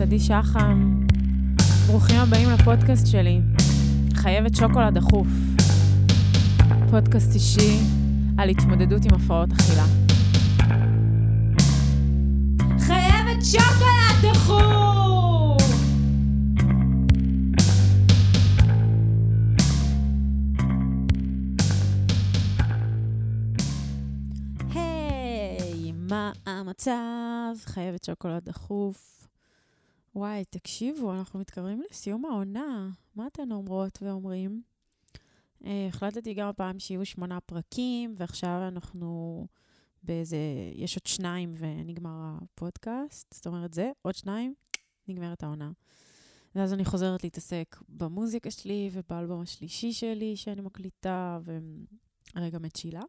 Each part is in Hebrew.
זאת עדי שחם. ברוכים הבאים לפודקאסט שלי, חייבת שוקולד דחוף. פודקאסט אישי על התמודדות עם הפרעות אכילה. חייבת שוקולד דחוף! היי, מה המצב? חייבת שוקולד דחוף. וואי, תקשיבו, אנחנו מתקרבים לסיום העונה. מה אתן אומרות ואומרים? אה, החלטתי גם הפעם שיהיו שמונה פרקים, ועכשיו אנחנו באיזה... יש עוד שניים ונגמר הפודקאסט. זאת אומרת, זה, עוד שניים, נגמרת העונה. ואז אני חוזרת להתעסק במוזיקה שלי ובאלבום השלישי שלי שאני מקליטה, ורגע מצ'ילה.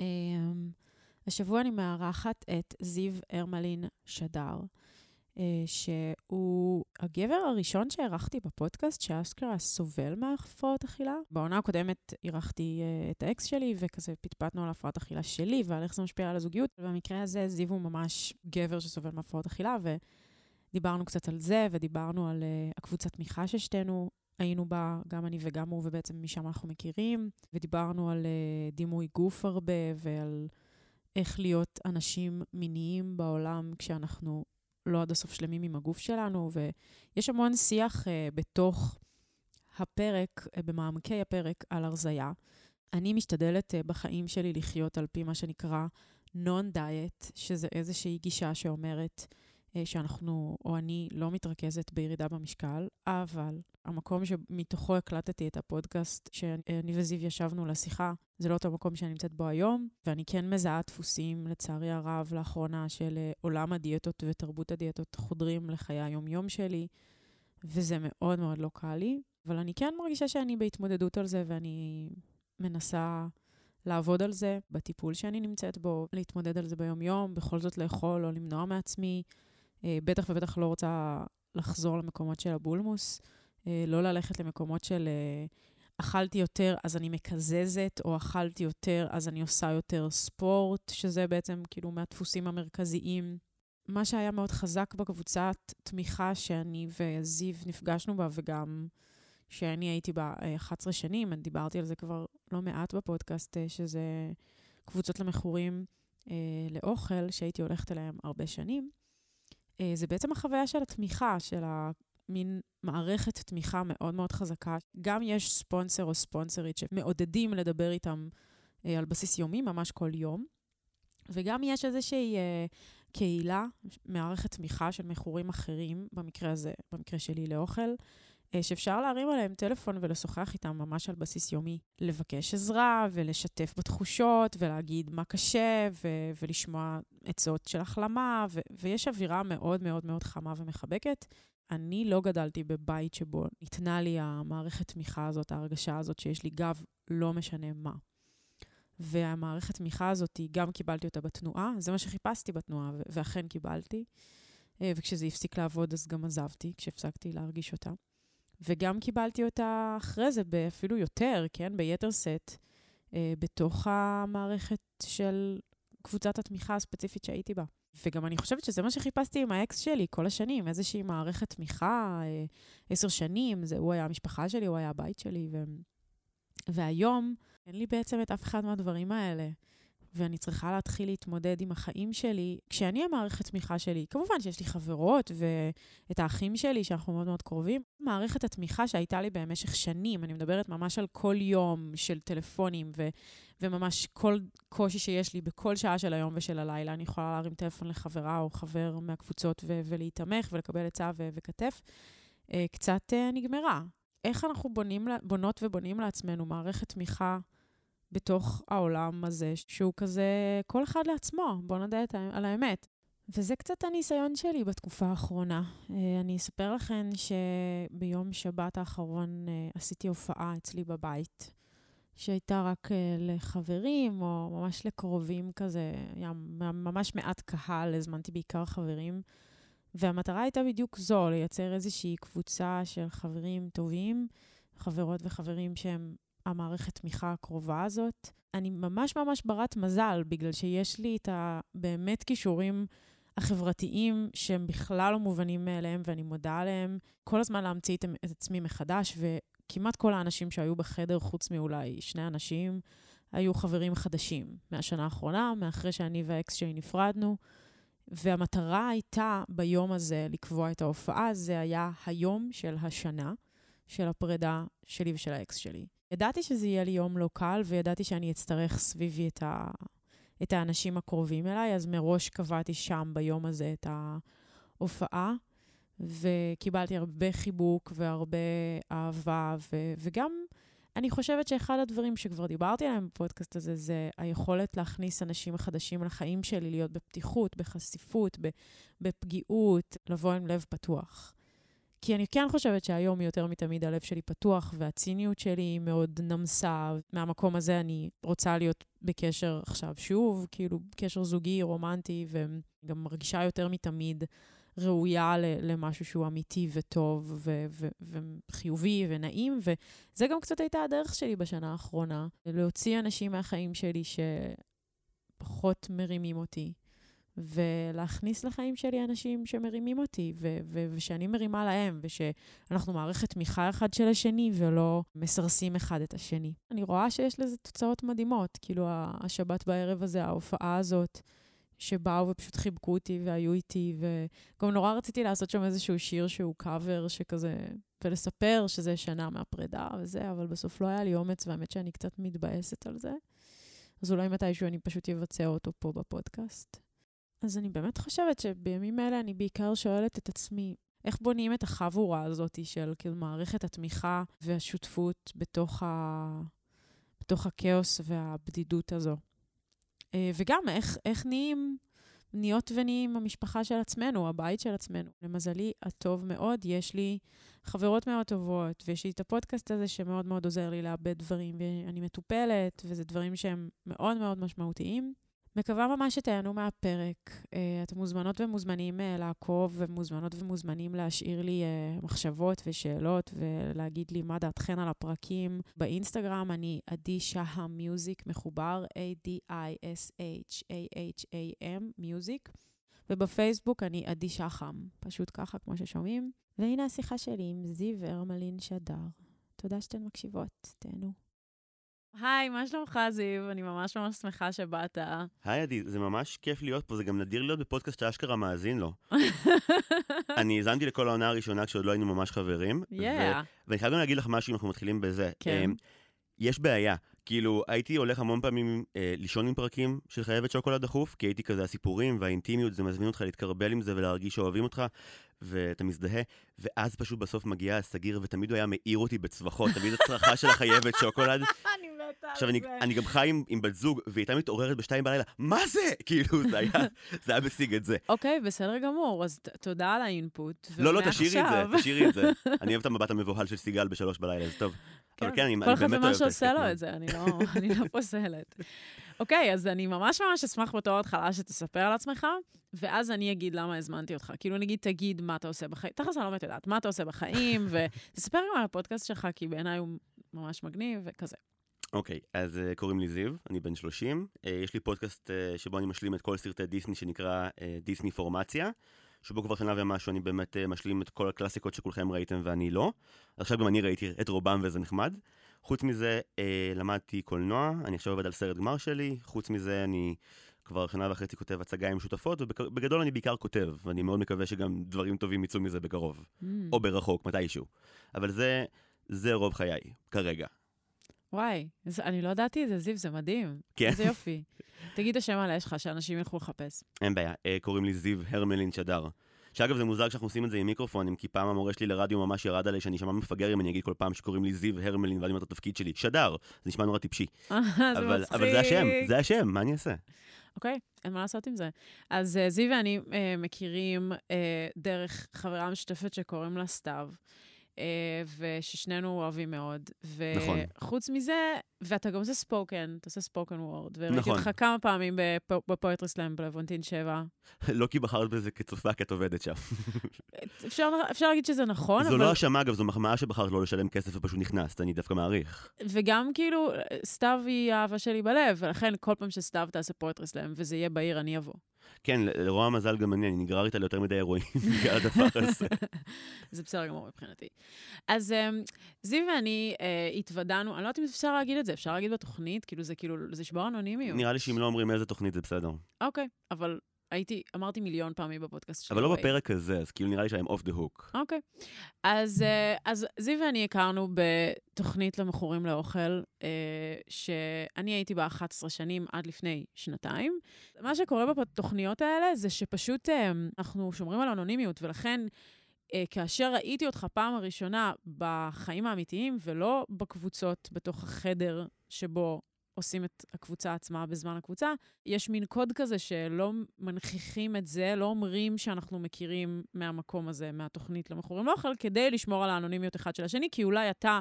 אמ, השבוע אני מארחת את זיו הרמלין שדר, שהוא הגבר הראשון שהערכתי בפודקאסט, שאשכרה סובל מהפרעות אכילה. בעונה הקודמת אירחתי אה, את האקס שלי, וכזה פטפטנו על הפרעת אכילה שלי ועל איך זה משפיע על הזוגיות. במקרה הזה זיו הוא ממש גבר שסובל מהפרעות אכילה, ודיברנו קצת על זה, ודיברנו על uh, הקבוצת תמיכה ששתינו היינו בה, גם אני וגם הוא, ובעצם משם אנחנו מכירים, ודיברנו על uh, דימוי גוף הרבה, ועל איך להיות אנשים מיניים בעולם כשאנחנו לא עד הסוף שלמים עם הגוף שלנו, ויש המון שיח uh, בתוך הפרק, uh, במעמקי הפרק, על הרזייה. אני משתדלת uh, בחיים שלי לחיות על פי מה שנקרא נון-דיאט, שזה איזושהי גישה שאומרת, שאנחנו, או אני, לא מתרכזת בירידה במשקל, אבל המקום שמתוכו הקלטתי את הפודקאסט, שאני וזיו ישבנו לשיחה, זה לא אותו מקום שאני נמצאת בו היום, ואני כן מזהה דפוסים, לצערי הרב, לאחרונה, של אה, עולם הדיאטות ותרבות הדיאטות חודרים לחיי היום-יום שלי, וזה מאוד מאוד לא קל לי, אבל אני כן מרגישה שאני בהתמודדות על זה, ואני מנסה... לעבוד על זה בטיפול שאני נמצאת בו, להתמודד על זה ביום-יום, בכל זאת לאכול או למנוע מעצמי, אה, בטח ובטח לא רוצה לחזור למקומות של הבולמוס, אה, לא ללכת למקומות של אה, אכלתי יותר אז אני מקזזת, או אכלתי יותר אז אני עושה יותר ספורט, שזה בעצם כאילו מהדפוסים המרכזיים. מה שהיה מאוד חזק בקבוצת תמיכה שאני וזיו נפגשנו בה, וגם שאני הייתי בה 11 שנים, אני דיברתי על זה כבר לא מעט בפודקאסט, שזה קבוצות למכורים אה, לאוכל, שהייתי הולכת אליהם הרבה שנים. אה, זה בעצם החוויה של התמיכה, של המין מערכת תמיכה מאוד מאוד חזקה. גם יש ספונסר או ספונסרית שמעודדים לדבר איתם אה, על בסיס יומי, ממש כל יום. וגם יש איזושהי אה, קהילה, מערכת תמיכה של מכורים אחרים, במקרה הזה, במקרה שלי לאוכל, שאפשר להרים עליהם טלפון ולשוחח איתם ממש על בסיס יומי. לבקש עזרה ולשתף בתחושות ולהגיד מה קשה ו- ולשמוע עצות של החלמה, ו- ויש אווירה מאוד מאוד מאוד חמה ומחבקת. אני לא גדלתי בבית שבו ניתנה לי המערכת תמיכה הזאת, ההרגשה הזאת שיש לי גב, לא משנה מה. והמערכת תמיכה הזאת, גם קיבלתי אותה בתנועה, זה מה שחיפשתי בתנועה, ואכן קיבלתי. אה, וכשזה הפסיק לעבוד, אז גם עזבתי, כשהפסקתי להרגיש אותה. וגם קיבלתי אותה אחרי זה, אפילו יותר, כן? ביתר סט, אה, בתוך המערכת של קבוצת התמיכה הספציפית שהייתי בה. וגם אני חושבת שזה מה שחיפשתי עם האקס שלי כל השנים, איזושהי מערכת תמיכה, אה, עשר שנים, זה, הוא היה המשפחה שלי, הוא היה הבית שלי, ו... והיום אין לי בעצם את אף אחד מהדברים האלה. ואני צריכה להתחיל להתמודד עם החיים שלי, כשאני המערכת תמיכה שלי, כמובן שיש לי חברות ואת האחים שלי, שאנחנו מאוד מאוד קרובים. מערכת התמיכה שהייתה לי במשך שנים, אני מדברת ממש על כל יום של טלפונים, ו- וממש כל קושי שיש לי בכל שעה של היום ושל הלילה, אני יכולה להרים טלפון לחברה או חבר מהקבוצות ו- ולהיתמך ולקבל עצה ו- וכתף, אה, קצת uh, נגמרה. איך אנחנו בונים, בונות ובונים לעצמנו מערכת תמיכה בתוך העולם הזה, שהוא כזה כל אחד לעצמו, בואו נדע על האמת. וזה קצת הניסיון שלי בתקופה האחרונה. אה, אני אספר לכם שביום שבת האחרון אה, עשיתי הופעה אצלי בבית, שהייתה רק אה, לחברים או ממש לקרובים כזה, היה ממש מעט קהל, הזמנתי בעיקר חברים. והמטרה הייתה בדיוק זו, לייצר איזושהי קבוצה של חברים טובים, חברות וחברים שהם המערכת תמיכה הקרובה הזאת. אני ממש ממש ברת מזל, בגלל שיש לי את הבאמת כישורים החברתיים שהם בכלל לא מובנים מאליהם, ואני מודה עליהם, כל הזמן להמציא את, את עצמי מחדש, וכמעט כל האנשים שהיו בחדר, חוץ מאולי שני אנשים, היו חברים חדשים מהשנה האחרונה, מאחרי שאני והאקס שלי נפרדנו. והמטרה הייתה ביום הזה לקבוע את ההופעה, זה היה היום של השנה של הפרידה שלי ושל האקס שלי. ידעתי שזה יהיה לי יום לא קל, וידעתי שאני אצטרך סביבי את, ה... את האנשים הקרובים אליי, אז מראש קבעתי שם ביום הזה את ההופעה, וקיבלתי הרבה חיבוק והרבה אהבה, ו... וגם אני חושבת שאחד הדברים שכבר דיברתי עליהם בפודקאסט הזה, זה היכולת להכניס אנשים חדשים לחיים שלי, להיות בפתיחות, בחשיפות, בפגיעות, לבוא עם לב פתוח. כי אני כן חושבת שהיום יותר מתמיד הלב שלי פתוח, והציניות שלי היא מאוד נמסה. מהמקום הזה אני רוצה להיות בקשר עכשיו שוב, כאילו קשר זוגי, רומנטי, וגם מרגישה יותר מתמיד ראויה למשהו שהוא אמיתי וטוב ו- ו- וחיובי ונעים, וזה גם קצת הייתה הדרך שלי בשנה האחרונה, להוציא אנשים מהחיים שלי שפחות מרימים אותי. ולהכניס לחיים שלי אנשים שמרימים אותי, ו- ו- ושאני מרימה להם, ושאנחנו מערכת תמיכה אחד של השני, ולא מסרסים אחד את השני. אני רואה שיש לזה תוצאות מדהימות, כאילו השבת בערב הזה, ההופעה הזאת, שבאו ופשוט חיבקו אותי והיו איתי, וגם נורא רציתי לעשות שם איזשהו שיר שהוא קאבר, שכזה, ולספר שזה שנה מהפרידה וזה, אבל בסוף לא היה לי אומץ, והאמת שאני קצת מתבאסת על זה. אז אולי מתישהו אני פשוט אבצע אותו פה בפודקאסט. אז אני באמת חושבת שבימים אלה אני בעיקר שואלת את עצמי, איך בונים את החבורה הזאת של כאילו מערכת התמיכה והשותפות בתוך, ה... בתוך הכאוס והבדידות הזו? אה, וגם איך, איך נהיים, נהיות ונהיים המשפחה של עצמנו, הבית של עצמנו. למזלי הטוב מאוד, יש לי חברות מאוד טובות, ויש לי את הפודקאסט הזה שמאוד מאוד עוזר לי לאבד דברים, ואני מטופלת, וזה דברים שהם מאוד מאוד משמעותיים. מקווה ממש שתהנו מהפרק. Uh, אתם מוזמנות ומוזמנים uh, לעקוב, ומוזמנות ומוזמנים להשאיר לי uh, מחשבות ושאלות, ולהגיד לי מה דעתכן על הפרקים. באינסטגרם אני עדי שהה מיוזיק מחובר, A-D-I-S-H-A-H-A-M מיוזיק. ובפייסבוק אני עדי שחם, פשוט ככה, כמו ששומעים. והנה השיחה שלי עם זיו הרמלין שדר. תודה שאתן מקשיבות, תהנו. היי, מה שלומך, זיו? אני ממש ממש שמחה שבאת. היי, עדי, זה ממש כיף להיות פה, זה גם נדיר להיות בפודקאסט שאשכרה מאזין לו. אני האזנתי לכל העונה הראשונה כשעוד לא היינו ממש חברים. Yeah. ו- ואני חייב גם להגיד לך משהו אם אנחנו מתחילים בזה. כן. אמ, יש בעיה. כאילו, הייתי הולך המון פעמים אה, לישון עם פרקים של חייבת שוקולד דחוף, כי הייתי כזה, הסיפורים והאינטימיות, זה מזמין אותך להתקרבל עם זה ולהרגיש שאוהבים אותך, ואתה מזדהה, ואז פשוט בסוף מגיע הסגיר, ותמיד הוא היה מעיר אותי בצווחות, תמיד הצרחה של החייבת שוקולד. אני. עכשיו, אני, אני גם חי עם, עם בת זוג, והיא הייתה מתעוררת בשתיים בלילה, מה זה? כאילו, זה היה, זה היה משיג את זה. אוקיי, בסדר גמור, אז תודה על האינפוט. לא, לא, תשאירי את זה, תשאירי את זה. אני אוהב את המבט המבוהל של סיגל בשלוש בלילה, זה טוב. אבל כן, אני, אני כל באמת אחד אוהב ומה את שעושה לו. את זה, אני לא, אני לא פוסלת. אוקיי, אז אני ממש ממש אשמח בתור התחלה שתספר על עצמך, ואז אני אגיד למה הזמנתי אותך. כאילו, נגיד, תגיד מה אתה עושה בחיים, תכלס אני לא באמת יודעת, מה אתה עושה בחיים, ותספר גם על הפודקאסט שלך, כי בעיניי הוא ממש מגניב וכזה. אוקיי, אז uh, קוראים לי זיו, אני בן 30. Uh, יש לי פודקאסט uh, שבו אני משלים את כל סרטי דיסני שנקרא uh, דיסני פורמציה, שבו כבר שנה ומשהו אני באמת uh, משלים את כל הקלאסיקות שכולכם ראיתם ואני לא. עכשיו גם אני ראיתי את רובם וזה נחמד. חוץ מזה, uh, למדתי קולנוע, אני עכשיו עובד על סרט גמר שלי. חוץ מזה, אני כבר שנה וחצי כותב הצגה עם שותפות, ובגדול אני בעיקר כותב, ואני מאוד מקווה שגם דברים טובים יצאו מזה בקרוב. Mm. או ברחוק, מתישהו. אבל זה, זה רוב חיי, כרגע. וואי, זה- אני לא ידעתי את זה, זיו, זה מדהים. כן. איזה יופי. תגיד את השם מלא שלך, שאנשים ילכו לחפש. אין בעיה, אה, קוראים לי זיו הרמלין שדר. שאגב, זה מוזר שאנחנו עושים את זה עם מיקרופונים, כי פעם המורה שלי לרדיו ממש ירד עליי שאני אשמע מפגר אם אני אגיד כל פעם שקוראים לי זיו הרמלין ואני אומר את התפקיד שלי, שדר. זה נשמע נורא טיפשי. זה אבל. אבל זה השם, זה השם, מה אני אעשה? אוקיי, אין מה לעשות עם זה. אז uh, זיו ואני uh, מכירים uh, דרך חברה משותפת שקוראים לה סתיו, וששנינו אוהבים מאוד. נכון. וחוץ מזה, ואתה גם עושה ספוקן, אתה עושה ספוקן וורד. וראיתי נכון. אותך כמה פעמים בפ- בפואטרי סלאם בלוונטין 7. לא כי בחרת בזה כצופה, כי את עובדת שם. אפשר, אפשר להגיד שזה נכון, זו אבל... לא האשמה, אגב, זו מחמאה שבחרת לא לשלם כסף ופשוט נכנסת, אני דווקא מעריך. וגם כאילו, סתיו היא האהבה שלי בלב, ולכן כל פעם שסתיו תעשה פואטרי סלאם וזה יהיה בעיר, אני אבוא. כן, לרוע המזל גם אני, אני נגרר איתה ליותר מדי אירועים בגלל הדבר הזה. זה בסדר גמור מבחינתי. אז אמ, זיו ואני אה, התוודענו, אני לא יודעת אם אפשר להגיד את זה, אפשר להגיד בתוכנית, כאילו זה כאילו, זה שבור אנונימיות. נראה לי שאם לא אומרים איזה תוכנית זה בסדר. אוקיי, אבל הייתי, אמרתי מיליון פעמים בפודקאסט שלי. אבל לא. בפרק הזה, אז כאילו נראה לי שהם אוף דה הוק. אוקיי. אז, אה, אז זיו ואני הכרנו בתוכנית למכורים לאוכל, אה, שאני הייתי בה 11 שנים עד לפני שנתיים. מה שקורה בתוכניות האלה זה שפשוט אה, אנחנו שומרים על אנונימיות, ולכן כאשר ראיתי אותך פעם הראשונה בחיים האמיתיים, ולא בקבוצות בתוך החדר שבו עושים את הקבוצה עצמה בזמן הקבוצה, יש מין קוד כזה שלא מנכיחים את זה, לא אומרים שאנחנו מכירים מהמקום הזה, מהתוכנית למכורים לאוכל, כדי לשמור על האנונימיות אחד של השני, כי אולי אתה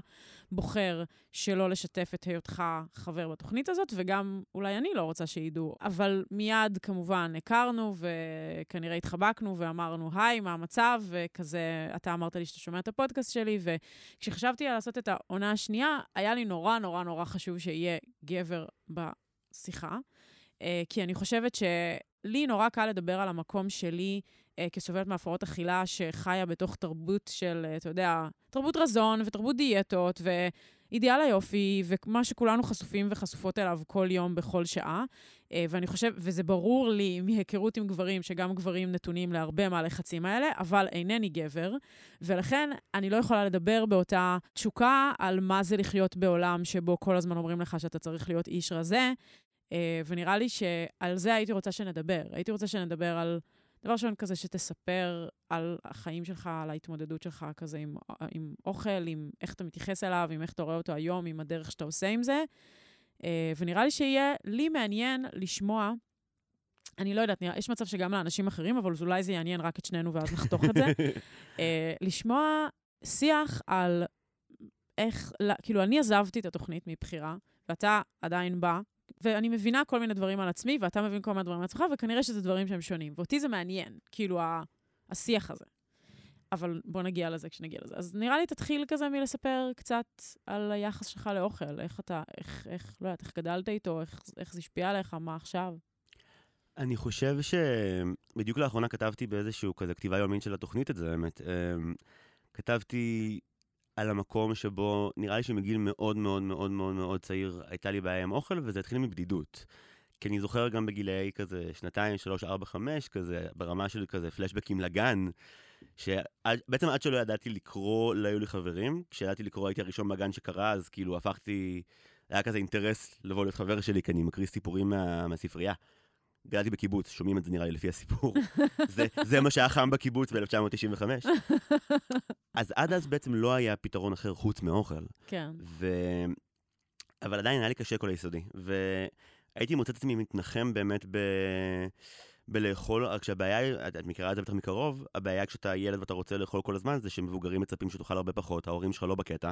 בוחר שלא לשתף את היותך חבר בתוכנית הזאת, וגם אולי אני לא רוצה שידעו. אבל מיד, כמובן, הכרנו, וכנראה התחבקנו, ואמרנו, היי, מה המצב? וכזה, אתה אמרת לי שאתה שומע את הפודקאסט שלי, וכשחשבתי לעשות את העונה השנייה, היה לי נורא נורא נורא חשוב שיהיה גבר בשיחה. אה, כי אני חושבת שלי נורא קל לדבר על המקום שלי אה, כסובלת מהפרעות אכילה שחיה בתוך תרבות של, אה, אתה יודע, תרבות רזון ותרבות דיאטות ואידיאל היופי ומה שכולנו חשופים וחשופות אליו כל יום, בכל שעה. אה, ואני חושב, וזה ברור לי מהיכרות עם גברים, שגם גברים נתונים להרבה מהלחצים האלה, אבל אינני גבר, ולכן אני לא יכולה לדבר באותה תשוקה על מה זה לחיות בעולם שבו כל הזמן אומרים לך שאתה צריך להיות איש רזה, אה, ונראה לי שעל זה הייתי רוצה שנדבר. הייתי רוצה שנדבר על דבר ראשון כזה שתספר על החיים שלך, על ההתמודדות שלך כזה עם, עם אוכל, עם איך אתה מתייחס אליו, עם איך אתה רואה אותו היום, עם הדרך שאתה עושה עם זה. אה, ונראה לי שיהיה לי מעניין לשמוע, אני לא יודעת, נראה, יש מצב שגם לאנשים אחרים, אבל אולי זה יעניין רק את שנינו ואז נחתוך את זה. אה, לשמוע שיח על איך, לא, כאילו, אני עזבתי את התוכנית מבחירה, ואתה עדיין בא, ואני מבינה כל מיני דברים על עצמי, ואתה מבין כל מיני דברים על עצמך, וכנראה שזה דברים שהם שונים. ואותי זה מעניין, כאילו, השיח הזה. אבל בוא נגיע לזה כשנגיע לזה. אז נראה לי תתחיל כזה מלספר קצת על היחס שלך לאוכל, איך אתה, איך, איך, לא יודעת, איך גדלת איתו, איך, איך זה השפיע עליך, מה עכשיו. אני חושב שבדיוק לאחרונה כתבתי באיזשהו כזה כתיבה יומית של התוכנית את זה, באמת. אמ, כתבתי על המקום שבו נראה לי שמגיל מאוד מאוד מאוד מאוד מאוד צעיר הייתה לי בעיה עם אוכל, וזה התחיל מבדידות. כי אני זוכר גם בגילאי כזה שנתיים, שלוש, ארבע, חמש, כזה ברמה של כזה פלשבקים לגן, שבעצם עד שלא ידעתי לקרוא, לא היו לי חברים. כשידעתי לקרוא הייתי הראשון בגן שקרא, אז כאילו הפכתי, היה כזה אינטרס לבוא להיות חבר שלי, כי אני מקריא סיפורים מה, מהספרייה. גדלתי בקיבוץ, שומעים את זה נראה לי לפי הסיפור. זה, זה מה שהיה חם בקיבוץ ב-1995. אז עד אז בעצם לא היה פתרון אחר חוץ מאוכל. כן. ו... אבל עדיין היה לי קשה כל היסודי. והייתי מוצא את עצמי מתנחם באמת ב... בלאכול, רק שהבעיה את, את מכירה את זה בטח מקרוב, הבעיה כשאתה ילד ואתה רוצה לאכול כל הזמן, זה שמבוגרים מצפים שתאכל הרבה פחות, ההורים שלך לא בקטע,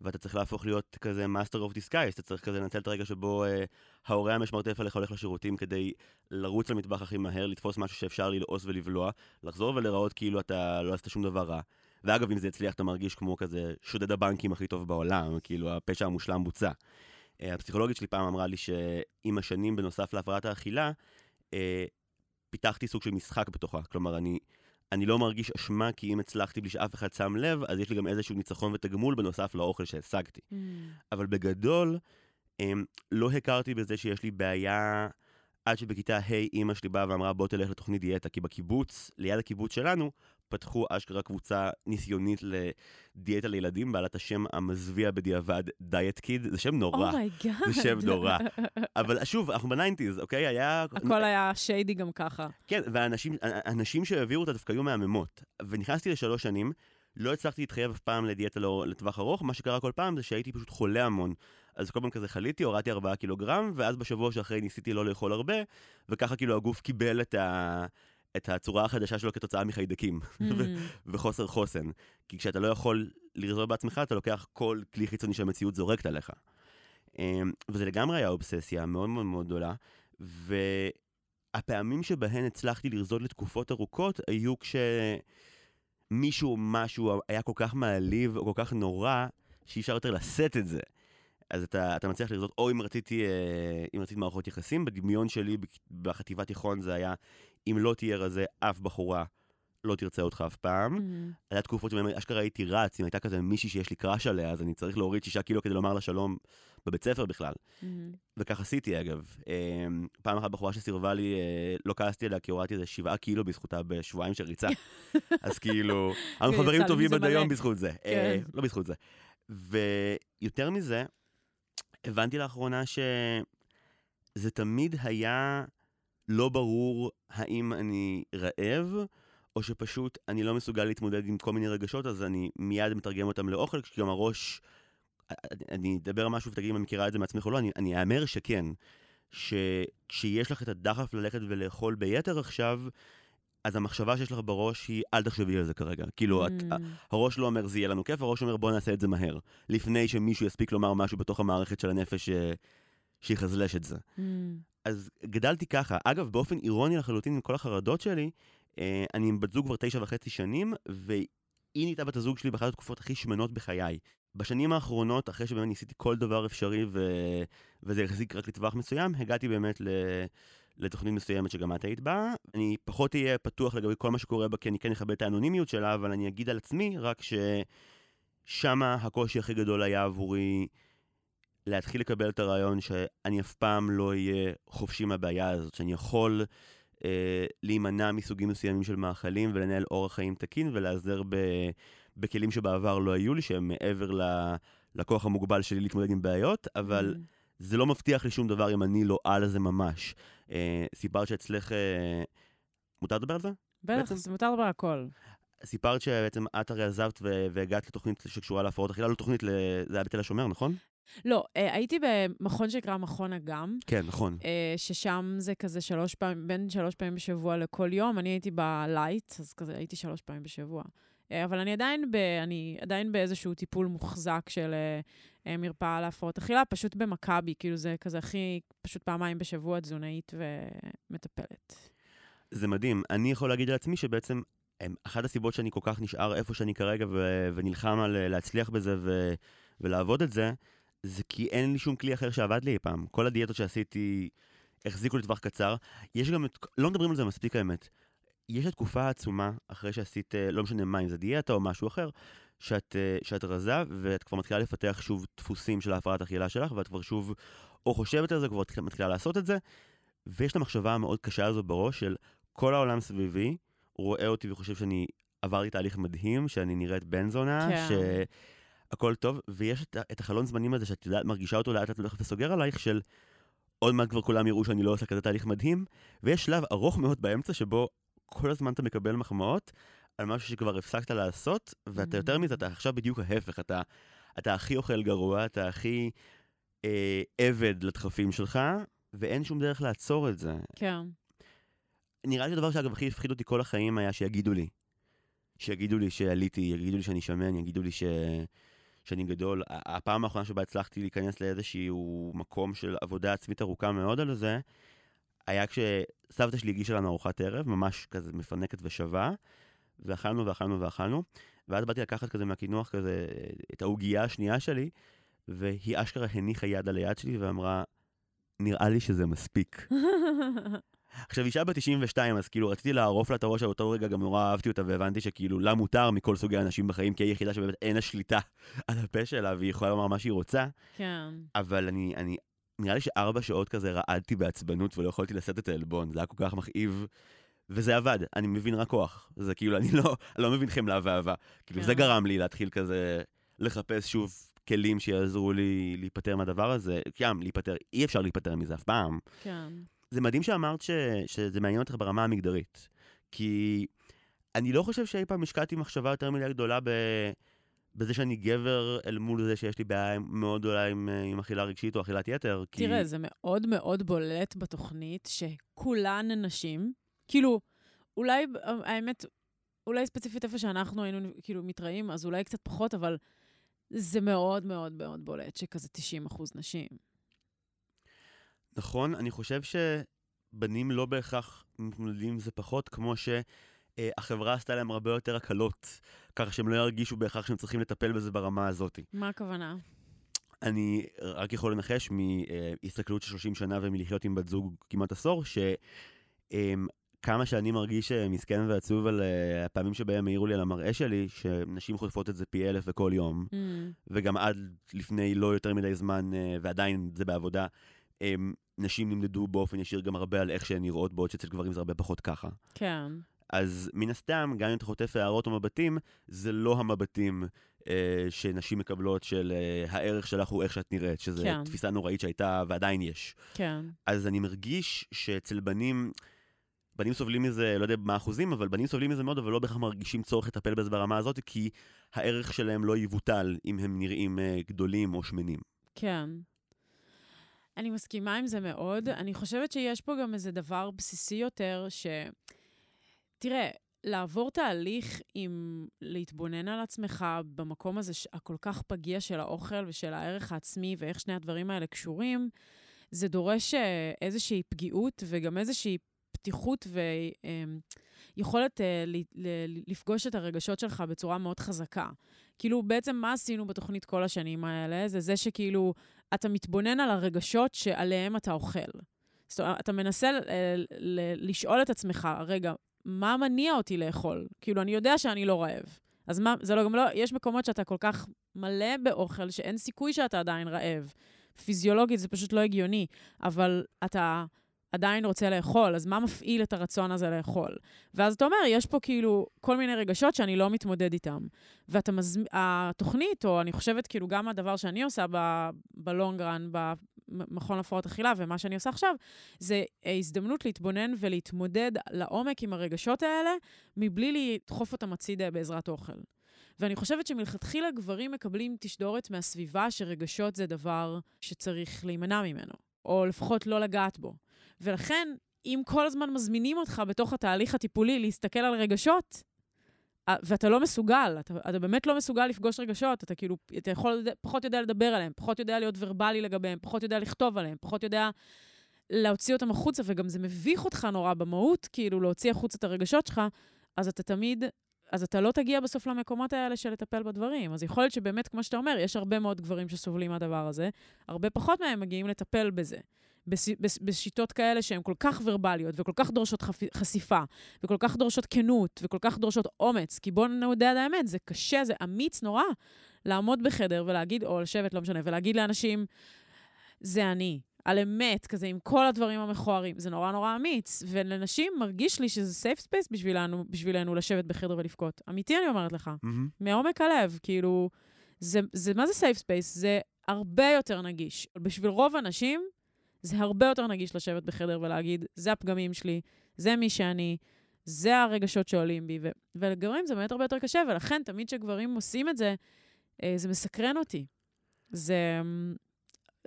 ואתה צריך להפוך להיות כזה master of disguise, אתה צריך כזה לנצל את הרגע שבו אה, ההורה המשמרטף עליך הולך לשירותים כדי לרוץ למטבח הכי מהר, לתפוס משהו שאפשר ללעוס ולבלוע, לחזור ולהיראות כאילו אתה לא עשית שום דבר רע. ואגב, אם זה יצליח, אתה מרגיש כמו כזה שודד הבנקים הכי טוב בעולם, כאילו הפשע המושלם בוצע. אה, הפסיכולוגית שלי פעם אמרה לי שעם השנים, בנוסף להפרעת האכילה, אה, פיתחתי סוג של משחק בתוכה. כלומר, אני, אני לא מרגיש אשמה, כי אם הצלחתי בלי שאף אחד שם לב, אז יש לי גם איזשהו ניצחון ותגמול בנוסף לאוכל שהשגתי. Mm. אבל בגדול, הם, לא הכרתי בזה שיש לי בעיה עד שבכיתה ה' אימא שלי באה ואמרה בוא תלך לתוכנית דיאטה, כי בקיבוץ, ליד הקיבוץ שלנו, פתחו אשכרה קבוצה ניסיונית לדיאטה לילדים, בעלת השם המזוויע בדיעבד, Diet Kid, זה שם נורא. oh my God. זה שם נורא. אבל שוב, אנחנו ב nineties, אוקיי? היה... הכל היה shady גם ככה. כן, והאנשים שהעבירו אותה דווקא היו מהממות. ונכנסתי לשלוש שנים, לא הצלחתי להתחייב אף פעם לדיאטה לטווח ארוך, מה שקרה כל פעם זה שהייתי פשוט חולה המון. אז כל פעם כזה חליתי, הורדתי ארבעה קילוגרם, ואז בשבוע שאחרי ניסיתי לא לאכול הרבה, וככה כאילו הגוף קיבל את, ה... את הצורה החדשה שלו כתוצאה מחיידקים Mm. וחוסר חוסן. כי כשאתה לא יכול לרזור בעצמך, אתה לוקח כל כלי חיצוני שהמציאות זורקת עליך. אמ, וזה לגמרי היה אובססיה מאוד מאוד מאוד גדולה, והפעמים שבהן הצלחתי לרזות לתקופות ארוכות היו כשמישהו משהו היה כל כך מעליב או כל כך נורא, שאי אפשר יותר לשאת את זה. אז אתה, אתה מצליח לרזות, או אם רציתי, אה, אם רציתי מערכות יחסים, בדמיון שלי בחטיבת תיכון זה היה, אם לא תהיה רזה, אף בחורה לא תרצה אותך אף פעם. Mm-hmm. היה תקופות שבהן אשכרה הייתי רץ, אם הייתה כזה מישהי שיש לי קראש עליה, אז אני צריך להוריד שישה קילו כדי לומר לה שלום בבית ספר בכלל. Mm-hmm. וכך עשיתי אגב. אה, פעם אחת בחורה שסירבה לי, אה, לא כעסתי עליה כי הורדתי איזה שבעה קילו בזכותה בשבועיים של ריצה. אז כאילו, אנחנו יצא חברים טובים עד. היום בזכות זה. כן. לא בזכות זה. ויותר מזה, הבנתי לאחרונה שזה תמיד היה לא ברור האם אני רעב, או שפשוט אני לא מסוגל להתמודד עם כל מיני רגשות, אז אני מיד מתרגם אותם לאוכל, כשגם הראש... אני אדבר משהו ותגידי אם אני מכירה את זה מעצמך או לא, אני אאמר שכן. שכשיש לך את הדחף ללכת ולאכול ביתר עכשיו, אז המחשבה שיש לך בראש היא, אל תחשבי על זה כרגע. כאילו, את, Mm-hmm. הראש לא אומר זה יהיה לנו כיף, הראש אומר בוא נעשה את זה מהר. לפני שמישהו יספיק לומר משהו בתוך המערכת של הנפש ש... שיחזלש את זה. Mm-hmm. אז גדלתי ככה. אגב, באופן אירוני לחלוטין עם כל החרדות שלי, אה, אני עם בת זוג כבר תשע וחצי שנים, והיא נהייתה בת הזוג שלי באחת התקופות הכי שמנות בחיי. בשנים האחרונות, אחרי שבאמת ניסיתי כל דבר אפשרי ו... וזה החזיק רק לטווח מסוים, הגעתי באמת ל... לתוכנית מסוימת שגם את היית בה. אני פחות אהיה פתוח לגבי כל מה שקורה בה, כי אני כן אכבד את האנונימיות שלה, אבל אני אגיד על עצמי רק ששמה הקושי הכי גדול היה עבורי להתחיל לקבל את הרעיון שאני אף פעם לא אהיה חופשי מהבעיה הזאת, שאני יכול אה, להימנע מסוגים מסוימים של מאכלים ולנהל אורח חיים תקין ולהיעזר ב, בכלים שבעבר לא היו לי, שהם מעבר ל, לכוח המוגבל שלי להתמודד עם בעיות, אבל Mm-hmm. זה לא מבטיח לי שום דבר אם אני לא על זה ממש. אה, סיפרת שאצלך... אה, מותר לדבר על זה? בטח, זה מותר לדבר הכל. סיפרת שבעצם את הרי עזבת והגעת לתוכנית שקשורה להפרעות אכילה, לא תוכנית. זה היה בתל השומר, נכון? לא, אה, הייתי במכון שנקרא מכון אגם, כן, נכון. אה, ששם זה כזה שלוש פעמים, בין שלוש פעמים בשבוע לכל יום. אני הייתי בלייט, אז כזה הייתי שלוש פעמים בשבוע. אה, אבל אני עדיין, ב, אני עדיין באיזשהו טיפול מוחזק של אה, מרפאה להפרעות אכילה, פשוט במכבי, כאילו זה כזה הכי, פשוט פעמיים בשבוע תזונאית ומטפלת. זה מדהים. אני יכול להגיד על עצמי שבעצם אחת הסיבות שאני כל כך נשאר איפה שאני כרגע ו- ונלחם על להצליח בזה ו- ולעבוד את זה, זה כי אין לי שום כלי אחר שעבד לי אי פעם. כל הדיאטות שעשיתי החזיקו לטווח קצר. יש גם את... לא מדברים על זה מספיק האמת. יש את תקופה עצומה אחרי שעשית, אה, לא משנה מה, אם זה דיאטה או משהו אחר, שאת, אה, שאת רזה ואת כבר מתחילה לפתח שוב דפוסים של ההפרעת אכילה שלך, ואת כבר שוב או חושבת על זה, כבר מתחילה- לעשות את זה, ויש את המחשבה המאוד קשה הזו בראש של כל העולם סביבי רואה אותי וחושב שאני עברתי תהליך מדהים, שאני נראית בן זונה, כן. שהכל טוב, ויש את, את החלון זמנים הזה שאת יודעת, מרגישה אותו לאט לאט הולך וסוגר עלייך, של עוד מעט כבר כולם יראו שאני לא עושה כזה תהליך מדהים, ויש שלב ארוך מאוד באמצע שבו כל הזמן אתה מקבל מחמאות על משהו שכבר הפסקת לעשות, ואתה יותר מזה, אתה עכשיו בדיוק ההפך, אתה, אתה הכי אוכל גרוע, אתה הכי אה, עבד לדחפים שלך, ואין שום דרך לעצור את זה. כן. נראה לי הדבר שאגב הכי הפחיד אותי כל החיים היה שיגידו לי. שיגידו לי שעליתי, יגידו לי שאני שמן, יגידו לי ש... שאני גדול. הפעם האחרונה שבה הצלחתי להיכנס לאיזשהו מקום של עבודה עצמית ארוכה מאוד על זה, היה כשסבתא שלי הגישה לנו ארוחת ערב, ממש כזה מפנקת ושווה, ואכלנו ואכלנו ואכלנו, ואז באתי לקחת כזה מהקינוח כזה את העוגייה השנייה שלי, והיא אשכרה הניחה יד על היד שלי ואמרה, נראה לי שזה מספיק. עכשיו, אישה בת 92, אז כאילו רציתי לערוף לה את הראש, על אותו רגע גם נורא אהבתי אותה, והבנתי שכאילו לה מותר מכל סוגי האנשים בחיים, כי היא היחידה שבאמת אין לה שליטה על הפה שלה, והיא יכולה לומר מה שהיא רוצה, כן. אבל אני, אני, נראה לי שארבע שעות כזה רעדתי בעצבנות ולא יכולתי לשאת את העלבון, זה היה כל כך מכאיב, וזה עבד, אני מבין רק כוח. זה כאילו, אני לא, לא מבין חמלה ואהבה. כאילו, כן. זה גרם לי להתחיל כזה לחפש שוב כלים שיעזרו לי להיפטר מהדבר הזה. גם להיפטר, אי אפשר להיפטר מזה אף פעם. כן. זה מדהים שאמרת ש, שזה מעניין אותך ברמה המגדרית. כי אני לא חושב שאי פעם השקעתי מחשבה יותר מדי גדולה ב, בזה שאני גבר אל מול זה שיש לי בעיה מאוד גדולה עם, אה, עם אכילה רגשית או אכילת יתר. כי... תראה, זה מאוד מאוד בולט בתוכנית שכולן נשים. כאילו, אולי, האמת, אולי ספציפית איפה שאנחנו היינו כאילו מתראים, אז אולי קצת פחות, אבל זה מאוד מאוד מאוד בולט שכזה 90 אחוז נשים. נכון, אני חושב שבנים לא בהכרח מתמודדים עם זה פחות, כמו שהחברה עשתה להם הרבה יותר הקלות, ככה שהם לא ירגישו בהכרח שהם צריכים לטפל בזה ברמה הזאת. מה הכוונה? אני רק יכול לנחש מהסתכלות של 30 שנה ומלחיות עם בת זוג כמעט עשור, שכמה שאני מרגיש אה, מסכן ועצוב על אה, הפעמים שבהם העירו לי על המראה שלי, שנשים חוטפות את זה פי אלף וכל יום, Mm, וגם עד לפני לא יותר מדי זמן, אה, ועדיין זה בעבודה, הם, נשים נמדדו באופן ישיר גם הרבה על איך שהן נראות, בעוד שאצל גברים זה הרבה פחות ככה. כן, אז מן הסתם, גם אם אתה חוטף הערות או מבטים, זה לא המבטים אה, שנשים מקבלות של אה, הערך שלך הוא איך שאת נראית, שזו כן. תפיסה נוראית שהייתה ועדיין יש. כן. אז אני מרגיש שאצל בנים, בנים סובלים מזה, לא יודע מה האחוזים, אבל בנים סובלים מזה מאוד, אבל לא בהכרח מרגישים צורך לטפל בזה ברמה הזאת, כי הערך שלהם לא יבוטל אם הם נראים אה, גדולים או שמנים. כן. אני מסכימה עם זה מאוד. אני חושבת שיש פה גם איזה דבר בסיסי יותר, ש... תראה, לעבור תהליך עם להתבונן על עצמך במקום הזה הכל כך פגיע של האוכל ושל הערך העצמי ואיך שני הדברים האלה קשורים, זה דורש אה, איזושהי פגיעות וגם איזושהי פתיחות ויכולת אה, ל- ל- לפגוש את הרגשות שלך בצורה מאוד חזקה. כאילו, בעצם מה עשינו בתוכנית כל השנים האלה? זה זה שכאילו, אתה מתבונן על הרגשות שעליהם אתה אוכל. זאת אומרת, אתה מנסה ל- לשאול את עצמך, רגע, מה מניע אותי לאכול? כאילו, אני יודע שאני לא רעב. אז מה, זה לא, גם לא, יש מקומות שאתה כל כך מלא באוכל, שאין סיכוי שאתה עדיין רעב. פיזיולוגית זה פשוט לא הגיוני, אבל אתה עדיין רוצה לאכול, אז מה מפעיל את הרצון הזה לאכול? ואז אתה אומר, יש פה כאילו כל מיני רגשות שאני לא מתמודד איתם. ואתה מזמין, או אני חושבת כאילו גם הדבר שאני עושה ב- בלונגרן, במכון להפרעות אכילה, ומה שאני עושה עכשיו, זה הזדמנות להתבונן ולהתמודד לעומק עם הרגשות האלה, מבלי לדחוף אותם הצידה בעזרת אוכל. ואני חושבת שמלכתחילה גברים מקבלים תשדורת מהסביבה שרגשות זה דבר שצריך להימנע ממנו, או לפחות לא לגעת בו. ולכן, אם כל הזמן מזמינים אותך בתוך התהליך הטיפולי להסתכל על רגשות, אה, ואתה לא מסוגל, אתה, אתה באמת לא מסוגל לפגוש רגשות, אתה כאילו, אתה יכול, פחות יודע לדבר עליהם, פחות יודע להיות ורבלי לגביהם, פחות יודע לכתוב עליהם, פחות יודע להוציא אותם החוצה, וגם זה מביך אותך נורא במהות, כאילו, להוציא החוצה את הרגשות שלך, אז אתה תמיד, אז אתה לא תגיע בסוף למקומות האלה של לטפל בדברים. אז יכול להיות שבאמת, כמו שאתה אומר, יש הרבה מאוד גברים שסובלים מהדבר הזה, הרבה פחות מהם מגיעים לטפל בזה. בש, בש, בשיטות כאלה שהן כל כך ורבליות, וכל כך דורשות חפ, חשיפה, וכל כך דורשות כנות, וכל כך דורשות אומץ, כי בואו נודה על האמת, זה קשה, זה אמיץ נורא לעמוד בחדר ולהגיד, או לשבת, לא משנה, ולהגיד לאנשים, זה אני, על אמת, כזה, עם כל הדברים המכוערים. זה נורא נורא אמיץ, ולנשים מרגיש לי שזה safe space בשבילנו, בשבילנו לשבת בחדר ולבכות. אמיתי אני אומרת לך, מהמם. מעומק הלב, כאילו, זה, זה מה זה safe space? זה הרבה יותר נגיש. בשביל רוב הנשים, זה הרבה יותר נגיש לשבת בחדר ולהגיד, זה הפגמים שלי, זה מי שאני, זה הרגשות שעולים בי. ו- ולגברים זה באמת הרבה יותר קשה, ולכן תמיד כשגברים עושים את זה, אה, זה מסקרן אותי. זה,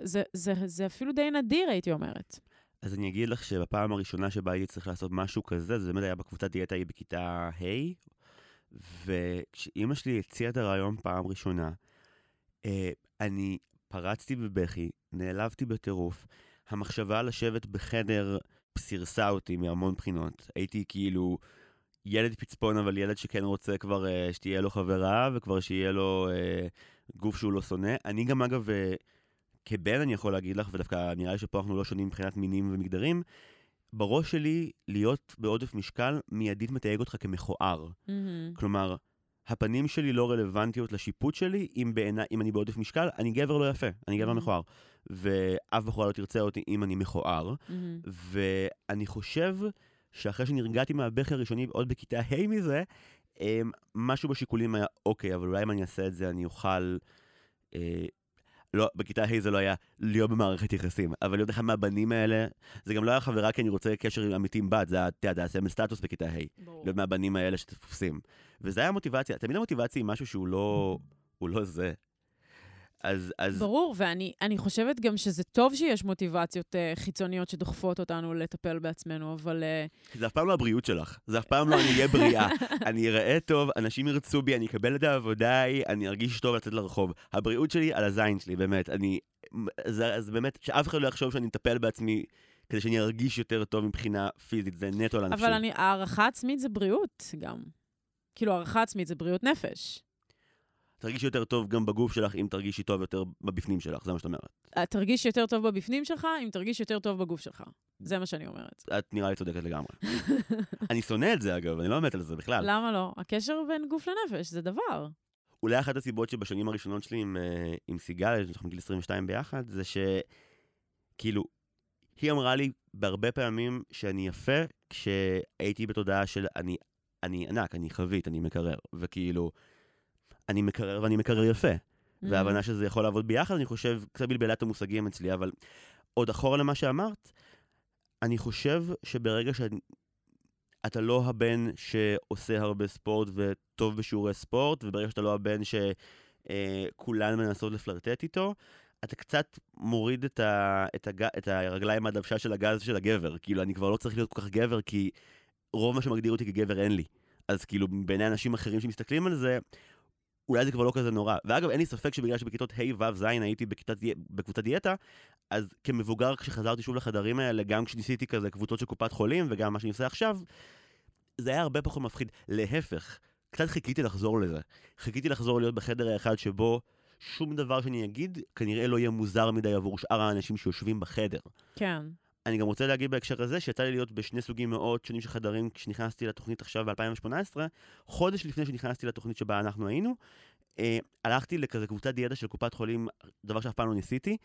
זה, זה, זה אפילו די נדיר, הייתי אומרת. אז אני אגיד לך שבפעם הראשונה שבה הייתי צריך לעשות משהו כזה, זה באמת היה בקבוצת דיאטה ההיא בכיתה ה', וכשאימא שלי הציעה את הרעיון פעם ראשונה, אה, אני פרצתי בבכי, נעלבתי בטירוף. המחשבה לשבת בחדר סירסה אותי מהמון בחינות. הייתי כאילו ילד פצפון, אבל ילד שכן רוצה כבר אה, שתהיה לו חברה, וכבר שיהיה לו אה, גוף שהוא לא שונא. אני גם, אגב, אה, כבן אני יכול להגיד לך, ודווקא נראה לי שפה אנחנו לא שונים מבחינת מינים ומגדרים, בראש שלי להיות בעודף משקל מיידית מתייג אותך כמכוער. כלומר, הפנים שלי לא רלוונטיות לשיפוט שלי, אם, בעיני, אם אני בעודף משקל, אני גבר לא יפה, אני גבר Mhm. מכוער. ואף בחורה לא תרצה אותי אם אני מכוער. מהמם. ואני חושב שאחרי שנרגעתי מהבכי הראשוני עוד בכיתה ה' מזה, אמ, משהו בשיקולים היה, אוקיי, אבל אולי אם אני אעשה את זה אני אוכל... אה, לא, בכיתה ה' זה לא היה להיות במערכת יחסים, אבל להיות אחד מהבנים האלה, זה גם לא היה חברה כי אני רוצה קשר אמיתי עם בת, זה היה, אתה יודע, זה היה סמל סטטוס בכיתה ה'. להיות מהבנים האלה שתופסים. וזה היה מוטיבציה, תמיד המוטיבציה היא משהו שהוא לא, הוא לא זה. אז, אז ברור, ואני אני חושבת גם שזה טוב שיש מוטיבציות uh, חיצוניות שדוחפות אותנו לטפל בעצמנו, אבל uh, זה אף פעם לא הבריאות שלך, זה אף פעם לא אני אהיה בריאה. אני אראה טוב, אנשים ירצו בי, אני אקבל את העבודה ההיא, אני ארגיש טוב לצאת לרחוב. הבריאות שלי על הזין שלי, באמת. אני... זה, זה באמת, שאף אחד לא יחשוב שאני מטפל בעצמי כדי שאני ארגיש יותר טוב מבחינה פיזית, זה נטו על הנפשי. אבל אני, הערכה עצמית זה בריאות גם. כאילו, הערכה עצמית זה בריאות נפש. תרגישי יותר טוב גם בגוף שלך, אם תרגישי טוב יותר בבפנים שלך, זה מה שאת אומרת. את תרגיש יותר טוב בבפנים שלך, אם תרגיש יותר טוב בגוף שלך. זה מה שאני אומרת. את נראה לי צודקת לגמרי. אני שונא את זה, אגב, אני לא מת על זה בכלל. למה לא? הקשר בין גוף לנפש זה דבר. אולי אחת הסיבות שבשנים הראשונות שלי עם, אה, עם סיגל, אנחנו מגיל 22 ביחד, זה שכאילו, היא אמרה לי בהרבה פעמים שאני יפה כשהייתי בתודעה של אני, אני ענק, אני חבית, אני מקרר, וכאילו, אני מקרר ואני מקרר יפה. Mm. וההבנה שזה יכול לעבוד ביחד, אני חושב, קצת בלבלה את המושגים אצלי, אבל עוד אחורה למה שאמרת, אני חושב שברגע שאתה לא הבן שעושה הרבה ספורט וטוב בשיעורי ספורט, וברגע שאתה לא הבן שכולן מנסות לפלרטט איתו, אתה קצת מוריד את, ה, את, הג, את הרגליים מהדוושה של הגז של הגבר. כאילו, אני כבר לא צריך להיות כל כך גבר, כי רוב מה שמגדיר אותי כגבר אין לי. אז כאילו, בעיני אנשים אחרים שמסתכלים על זה, אולי זה כבר לא כזה נורא. ואגב, אין לי ספק שבגלל שבכיתות ה', ו', ז' הייתי בכיתת, בקבוצת דיאטה, אז כמבוגר, כשחזרתי שוב לחדרים האלה, גם כשניסיתי כזה קבוצות של קופת חולים, וגם מה שאני עושה עכשיו, זה היה הרבה פחות מפחיד. להפך, קצת חיכיתי לחזור לזה. חיכיתי לחזור להיות בחדר האחד שבו שום דבר שאני אגיד, כנראה לא יהיה מוזר מדי עבור שאר האנשים שיושבים בחדר. כן. אני גם רוצה להגיד בהקשר הזה, שיצא לי להיות בשני סוגים מאוד שונים של חדרים כשנכנסתי לתוכנית עכשיו ב-2018, חודש לפני שנכנסתי לתוכנית שבה אנחנו היינו, אה, הלכתי לכזה קבוצת דיאטה של קופת חולים, דבר שאף פעם לא ניסיתי,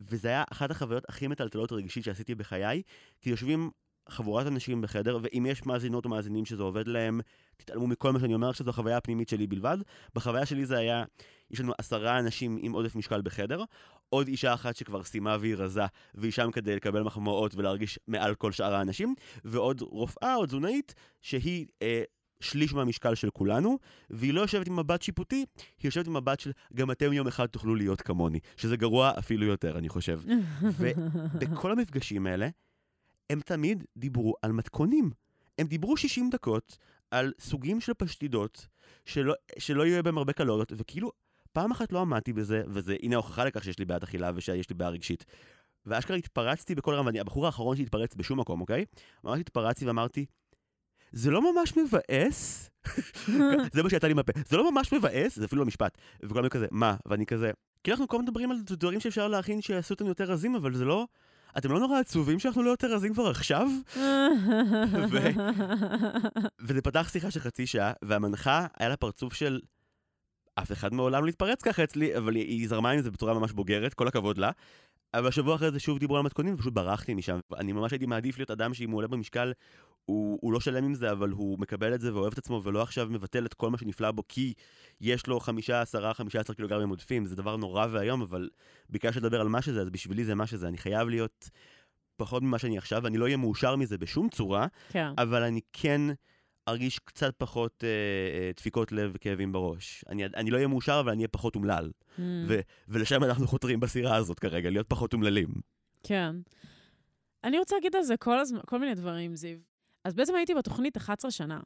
וזה היה אחת החוויות הכי מטלטלות רגשית שעשיתי בחיי, כי יושבים חבורת אנשים בחדר, ואם יש מאזינות או מאזינים שזה עובד להם, תתעלמו מכל מה שאני אומר עכשיו, זו החוויה הפנימית שלי בלבד. בחוויה שלי זה היה, יש לנו עשרה אנשים עם עודף משקל בחדר, עוד אישה אחת שכבר סיימה והיא רזה, והיא שם כדי לקבל מחמאות ולהרגיש מעל כל שאר האנשים, ועוד רופאה או תזונאית שהיא אה, שליש מהמשקל של כולנו, והיא לא יושבת עם מבט שיפוטי, היא יושבת עם מבט של גם אתם יום אחד תוכלו להיות כמוני, שזה גרוע אפילו יותר, אני חושב. ובכל המפגשים האלה, הם תמיד דיברו על מתכונים. הם דיברו 60 דקות על סוגים של פשטידות שלא, שלא יהיו בהם הרבה קלוריות, וכאילו, פעם אחת לא עמדתי בזה, וזה, הנה ההוכחה לכך שיש לי בעיית אכילה ושיש לי בעיה רגשית. ואשכרה התפרצתי בכל רם, הבחור האחרון שהתפרץ בשום מקום, אוקיי? ממש התפרצתי ואמרתי, זה לא ממש מבאס? זה מה שיצא לי מהפה. זה לא ממש מבאס? זה אפילו לא משפט. וכולם כזה, מה? ואני כזה, כי אנחנו כל הזמן מדברים על דברים שאפשר להכין שיעשו אותנו יותר רזים, אבל זה לא... אתם לא נורא עצובים שאנחנו לא יותר רזים כבר עכשיו? ו... וזה פתח שיחה של חצי שעה, והמנחה היה לה פרצוף של... אף אחד מעולם לא התפרץ ככה אצלי, אבל היא זרמה עם זה בצורה ממש בוגרת, כל הכבוד לה. אבל בשבוע אחרי זה שוב דיברו על מתכונים, ופשוט ברחתי משם. אני ממש הייתי מעדיף להיות אדם שאם הוא עולה במשקל, הוא, הוא לא שלם עם זה, אבל הוא מקבל את זה ואוהב את עצמו, ולא עכשיו מבטל את כל מה שנפלא בו, כי יש לו חמישה, עשרה, חמישה עשר קילוגרמים עודפים. זה דבר נורא ואיום, אבל ביקשת לדבר על מה שזה, אז בשבילי זה מה שזה. אני חייב להיות פחות ממה שאני עכשיו, ואני לא אהיה מאושר מזה בשום צורה, כן. אבל אני כן ארגיש קצת פחות אה, אה, דפיקות לב וכאבים בראש. אני, אני לא אהיה מאושר, אבל אני אהיה פחות אומלל. Mm. ו- ולשם אנחנו חותרים בסירה הזאת כרגע, להיות פחות אומללים. כן. אני רוצה להגיד על זה כל, הזמן, כל מיני דברים, זיו. אז בעצם הייתי בתוכנית 11 שנה,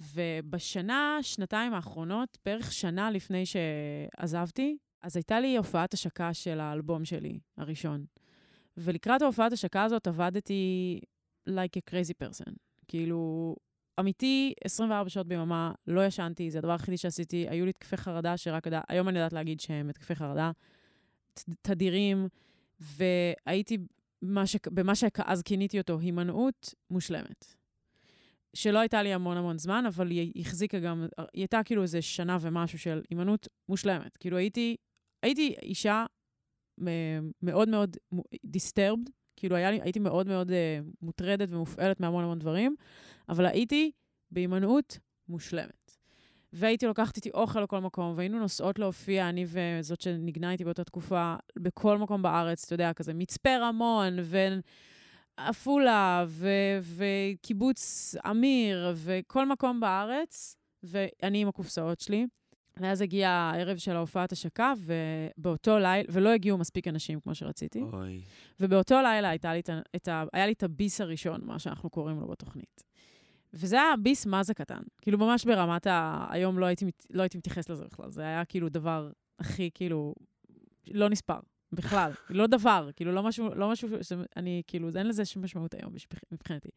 ובשנה, שנתיים האחרונות, בערך שנה לפני שעזבתי, אז הייתה לי הופעת השקה של האלבום שלי, הראשון. ולקראת ההופעת השקה הזאת עבדתי like a crazy person. כאילו, אמיתי, 24 שעות ביממה, לא ישנתי, זה הדבר היחידי שעשיתי. היו לי התקפי חרדה שרק יודע, היום אני יודעת להגיד שהם התקפי חרדה תדירים, והייתי מה ש... במה שאז כיניתי אותו הימנעות מושלמת. שלא הייתה לי המון המון זמן, אבל היא החזיקה גם, היא הייתה כאילו איזה שנה ומשהו של הימנעות מושלמת. כאילו הייתי, הייתי אישה מ- מאוד מאוד disturbed, כאילו לי, הייתי מאוד מאוד uh, מוטרדת ומופעלת מהמון המון דברים, אבל הייתי בהימנעות מושלמת. והייתי לוקחת איתי אוכל לכל מקום, והיינו נוסעות להופיע, אני וזאת שנגנה איתי באותה תקופה, בכל מקום בארץ, אתה יודע, כזה מצפה רמון, ועפולה, ו- וקיבוץ אמיר, וכל מקום בארץ, ואני עם הקופסאות שלי. ואז הגיע הערב של ההופעת השקה, ובאותו לילה, ולא הגיעו מספיק אנשים כמו שרציתי. אוי. ובאותו לילה הייתה לי את ה, היה לי את הביס הראשון, מה שאנחנו קוראים לו בתוכנית. וזה היה ביס מה זה קטן. כאילו, ממש ברמת ה... היום לא הייתי, לא הייתי מתייחס לזה בכלל. זה היה כאילו דבר הכי, כאילו, לא נספר. בכלל. לא דבר, כאילו, לא משהו, לא משהו. אני, כאילו, אין לזה שום משמעות היום מבחינתי.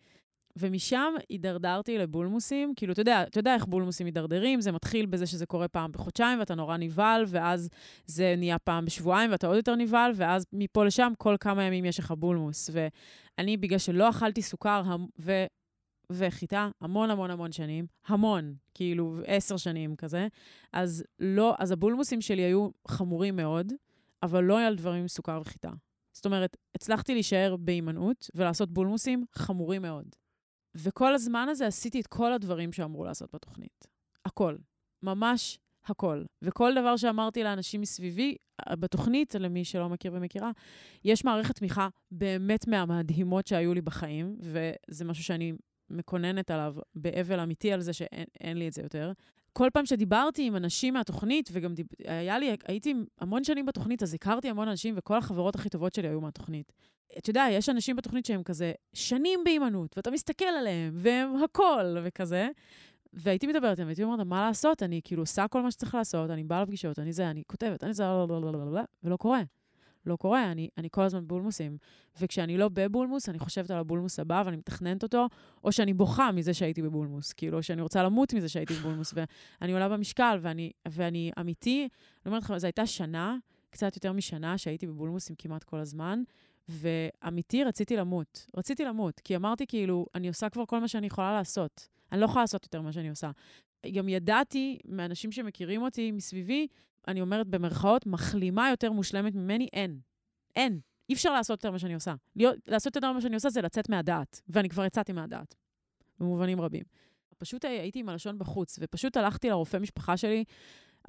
ומשם הידרדרתי לבולמוסים. כאילו, אתה יודע, אתה יודע איך בולמוסים מידרדרים, זה מתחיל בזה שזה קורה פעם בחודשיים ואתה נורא נבהל, ואז זה נהיה פעם בשבועיים ואתה עוד יותר נבהל, ואז מפה לשם כל כמה ימים יש לך בולמוס. ואני, בגלל שלא אכלתי סוכר ו... וחיטה המון המון המון שנים, המון, כאילו עשר שנים כזה, אז לא, אז הבולמוסים שלי היו חמורים מאוד, אבל לא על דברים עם סוכר וחיטה. זאת אומרת, הצלחתי להישאר בהימנעות ולעשות בולמוסים חמורים מאוד. וכל הזמן הזה עשיתי את כל הדברים שאמרו לעשות בתוכנית. הכל. ממש הכל. וכל דבר שאמרתי לאנשים מסביבי, בתוכנית, למי שלא מכיר ומכירה, יש מערכת תמיכה באמת מהמדהימות שהיו לי בחיים, וזה משהו שאני מקוננת עליו באבל אמיתי על זה שאין לי את זה יותר. כל פעם שדיברתי עם אנשים מהתוכנית, וגם דיב... היה לי, הייתי המון שנים בתוכנית, אז הכרתי המון אנשים, וכל החברות הכי טובות שלי היו מהתוכנית. אתה יודע, יש אנשים בתוכנית שהם כזה שנים בהימנעות, ואתה מסתכל עליהם, והם הכל, וכזה. והייתי מדברת איתם, והייתי אומרת, מה לעשות? אני כאילו עושה כל מה שצריך לעשות, אני באה לפגישות, אני זה, אני כותבת, אני זה, ולא קורה. לא קורה, אני, אני כל הזמן בבולמוסים. וכשאני לא בבולמוס, אני חושבת על הבולמוס הבא ואני מתכננת אותו, או שאני בוכה מזה שהייתי בבולמוס, כאילו, שאני רוצה למות מזה שהייתי בבולמוס, ואני עולה במשקל, ואני, ואני אמיתי, אני אומרת לכם, זו הייתה שנה, קצת יותר משנה, שהייתי בבולמוסים כמעט כל הזמן, ואמיתי, רציתי למות. רציתי למות, כי אמרתי, כאילו, אני עושה כבר כל מה שאני יכולה לעשות. אני לא יכולה לעשות יותר ממה שאני עושה. גם ידעתי מאנשים שמכירים אותי מסביבי, אני אומרת במרכאות, מחלימה יותר מושלמת ממני, אין. אין. אי אפשר לעשות יותר ממה שאני עושה. להיות, לעשות יותר ממה שאני עושה זה לצאת מהדעת, ואני כבר יצאתי מהדעת, במובנים רבים. פשוט הייתי עם הלשון בחוץ, ופשוט הלכתי לרופא משפחה שלי,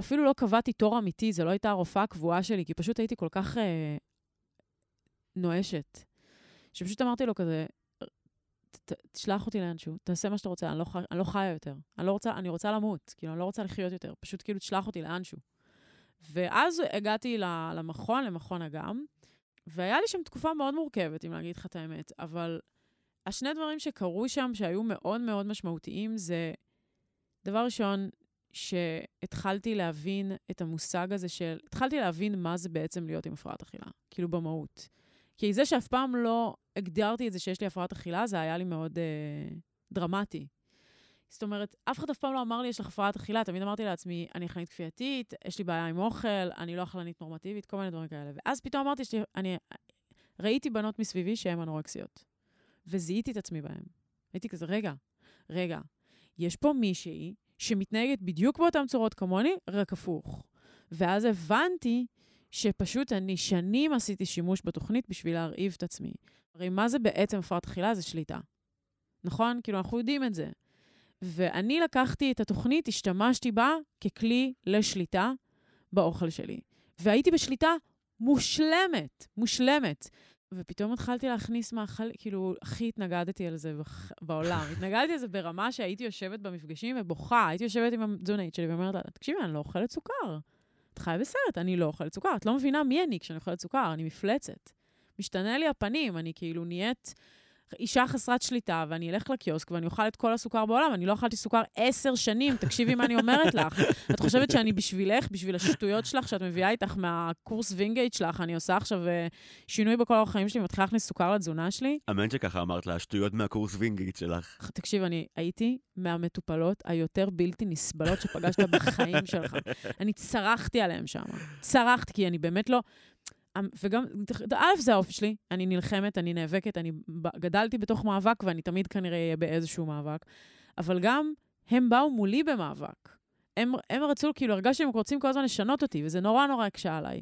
אפילו לא קבעתי תור אמיתי, זו לא הייתה הרופאה הקבועה שלי, כי פשוט הייתי כל כך אה, נואשת, שפשוט אמרתי לו כזה, תשלח אותי לאנשהו, תעשה מה שאתה רוצה, אני לא, אני לא חיה יותר. אני לא רוצה, אני רוצה למות, כאילו, אני לא רוצה לחיות יותר. פשוט כאילו, תשלח אותי לאנשהו. ואז הגעתי למכון, למכון אגם, והיה לי שם תקופה מאוד מורכבת, אם להגיד לך את האמת, אבל השני דברים שקרו שם, שהיו מאוד מאוד משמעותיים, זה, דבר ראשון, שהתחלתי להבין את המושג הזה של, התחלתי להבין מה זה בעצם להיות עם הפרעת אכילה, כאילו במהות. כי זה שאף פעם לא הגדרתי את זה שיש לי הפרעת אכילה, זה היה לי מאוד אה, דרמטי. זאת אומרת, אף אחד אף פעם לא אמר לי, יש לך הפרעת אכילה, תמיד אמרתי לעצמי, אני אכלנית כפייתית, יש לי בעיה עם אוכל, אני לא אכלנית נורמטיבית, כל מיני דברים כאלה. ואז פתאום אמרתי, שלי, אני ראיתי בנות מסביבי שהן אנורקסיות, וזיהיתי את עצמי בהן. הייתי כזה, רגע, רגע, יש פה מישהי שמתנהגת בדיוק באותן צורות כמוני, רק הפוך. ואז הבנתי שפשוט אני שנים עשיתי שימוש בתוכנית בשביל להרעיב את עצמי. הרי מה זה בעצם הפרעת אכילה? זה שליטה. נכון? כאילו, אנחנו יודעים את זה. ואני לקחתי את התוכנית, השתמשתי בה ככלי לשליטה באוכל שלי. והייתי בשליטה מושלמת, מושלמת. ופתאום התחלתי להכניס מאכל, כאילו, הכי התנגדתי על זה בעולם. התנגדתי על זה ברמה שהייתי יושבת במפגשים ובוכה. הייתי יושבת עם התזונאית שלי ואומרת לה, תקשיבי, אני לא אוכלת סוכר. את חיה בסרט, אני לא אוכלת סוכר. את לא מבינה מי אני כשאני אוכלת סוכר, אני מפלצת. משתנה לי הפנים, אני כאילו נהיית אישה חסרת שליטה, ואני אלך לקיוסק ואני אוכל את כל הסוכר בעולם. אני לא אכלתי סוכר עשר שנים, תקשיבי מה אני אומרת לך. את חושבת שאני בשבילך, בשביל השטויות שלך שאת מביאה איתך מהקורס וינגייט שלך, אני עושה עכשיו uh, שינוי בכל אורח חיים שלי, מתחילה להכניס סוכר לתזונה שלי? אמן שככה אמרת לה, שטויות מהקורס וינגייט שלך. תקשיב, אני הייתי מהמטופלות היותר בלתי נסבלות שפגשת בחיים שלך. אני צרחתי עליהן שם. צרחתי, כי אני באמת לא... אמ, וגם, א', זה האופי שלי, אני נלחמת, אני נאבקת, אני גדלתי בתוך מאבק, ואני תמיד כנראה אהיה באיזשהו מאבק, אבל גם הם באו מולי במאבק. הם, הם רצו, כאילו, הרגשתי שהם רוצים כל הזמן לשנות אותי, וזה נורא נורא הקשה עליי.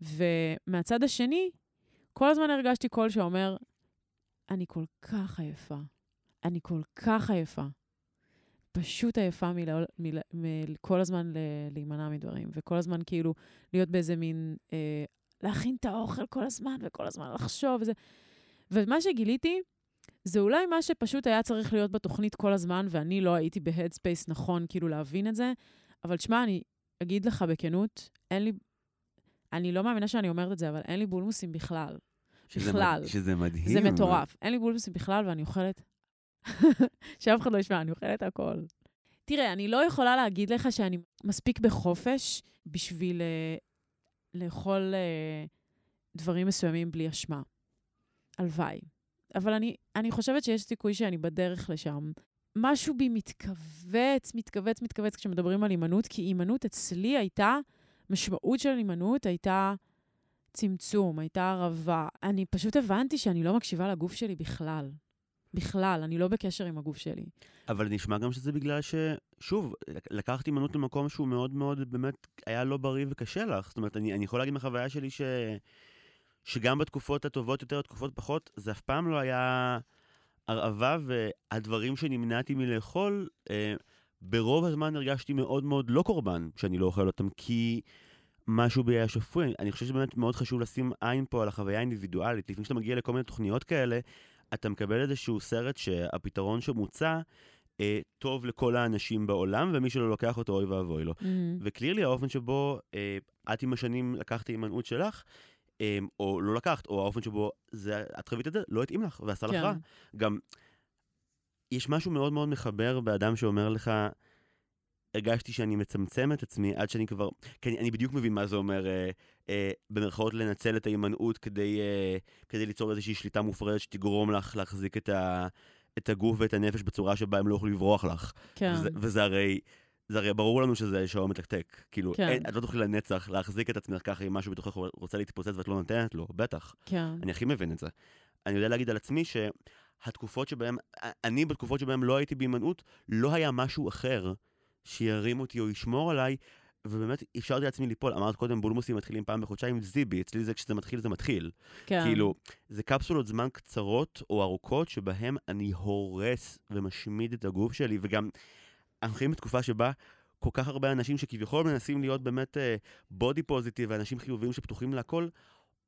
ומהצד השני, כל הזמן הרגשתי קול שאומר, אני כל כך עייפה. אני כל כך עייפה. פשוט עייפה מכל מל, מל, מל, הזמן להימנע מדברים, וכל הזמן כאילו להיות באיזה מין אה, להכין את האוכל כל הזמן, וכל הזמן לחשוב וזה. ומה שגיליתי, זה אולי מה שפשוט היה צריך להיות בתוכנית כל הזמן, ואני לא הייתי ב headspace נכון כאילו להבין את זה, אבל תשמע, אני אגיד לך בכנות, אין לי... אני לא מאמינה שאני אומרת את זה, אבל אין לי בולמוסים בכלל. שזה בכלל. מד... שזה מדהים. זה מטורף. אין לי בולמוסים בכלל, ואני אוכלת... שאף אחד לא ישמע, אני אוכלת הכל. תראה, אני לא יכולה להגיד לך שאני מספיק בחופש בשביל uh, לאכול אה, דברים מסוימים בלי אשמה. הלוואי. אבל אני, אני חושבת שיש סיכוי שאני בדרך לשם. משהו בי מתכווץ, מתכווץ, מתכווץ כשמדברים על הימנעות, כי הימנעות אצלי הייתה, משמעות של הימנעות הייתה צמצום, הייתה ערבה. אני פשוט הבנתי שאני לא מקשיבה לגוף שלי בכלל. בכלל, אני לא בקשר עם הגוף שלי. אבל נשמע גם שזה בגלל ש... שוב, לקחתי הימנעות למקום שהוא מאוד מאוד, באמת, היה לא בריא וקשה לך. זאת אומרת, אני, אני יכול להגיד מהחוויה שלי ש... שגם בתקופות הטובות יותר, התקופות פחות, זה אף פעם לא היה הרעבה, והדברים שנמנעתי מלאכול, אה, ברוב הזמן הרגשתי מאוד מאוד לא קורבן כשאני לא אוכל אותם, כי משהו בי היה שפוי. אני חושב שבאמת מאוד חשוב לשים עין פה על החוויה האינדיבידואלית. לפני שאתה מגיע לכל מיני תוכניות כאלה, אתה מקבל איזשהו סרט שהפתרון שמוצע אה, טוב לכל האנשים בעולם, ומי שלא לוקח אותו, אוי ואבוי לו. Mm-hmm. וקלירלי, האופן שבו אה, את עם השנים לקחת הימנעות שלך, אה, או לא לקחת, או האופן שבו זה, את חווית את זה, לא התאים לך ועשה כן. לך רע. גם, יש משהו מאוד מאוד מחבר באדם שאומר לך, הרגשתי שאני מצמצם את עצמי עד שאני כבר... כי אני, אני בדיוק מבין מה זה אומר, אה, אה, במרכאות לנצל את ההימנעות כדי, אה, כדי ליצור איזושהי שליטה מופרדת שתגרום לך להחזיק את, ה, את הגוף ואת הנפש בצורה שבה הם לא יוכלו לברוח לך. כן. וזה, וזה הרי... זה הרי ברור לנו שזה שעון מתקתק. כאילו, כן. אין, את לא תוכלי לנצח להחזיק את עצמך ככה אם משהו בתוכך רוצה להתפוצץ ואת לא נותנת לו, בטח. כן. אני הכי מבין את זה. אני יודע להגיד על עצמי שהתקופות שבהן, אני בתקופות שבהן לא הייתי בהימנעות, לא היה משהו אחר שירים אותי או ישמור עליי, ובאמת אפשרתי לעצמי ליפול. אמרת קודם, בולמוסים מתחילים פעם בחודשיים, זיבי, אצלי זה כשזה מתחיל, זה מתחיל. כן. כאילו, זה קפסולות זמן קצרות או ארוכות, שבהן אני הורס ומשמיד את הגוף שלי, וגם, אנחנו חיים בתקופה שבה כל כך הרבה אנשים שכביכול מנסים להיות באמת בודי uh, פוזיטיב, ואנשים חיוביים שפתוחים להכל,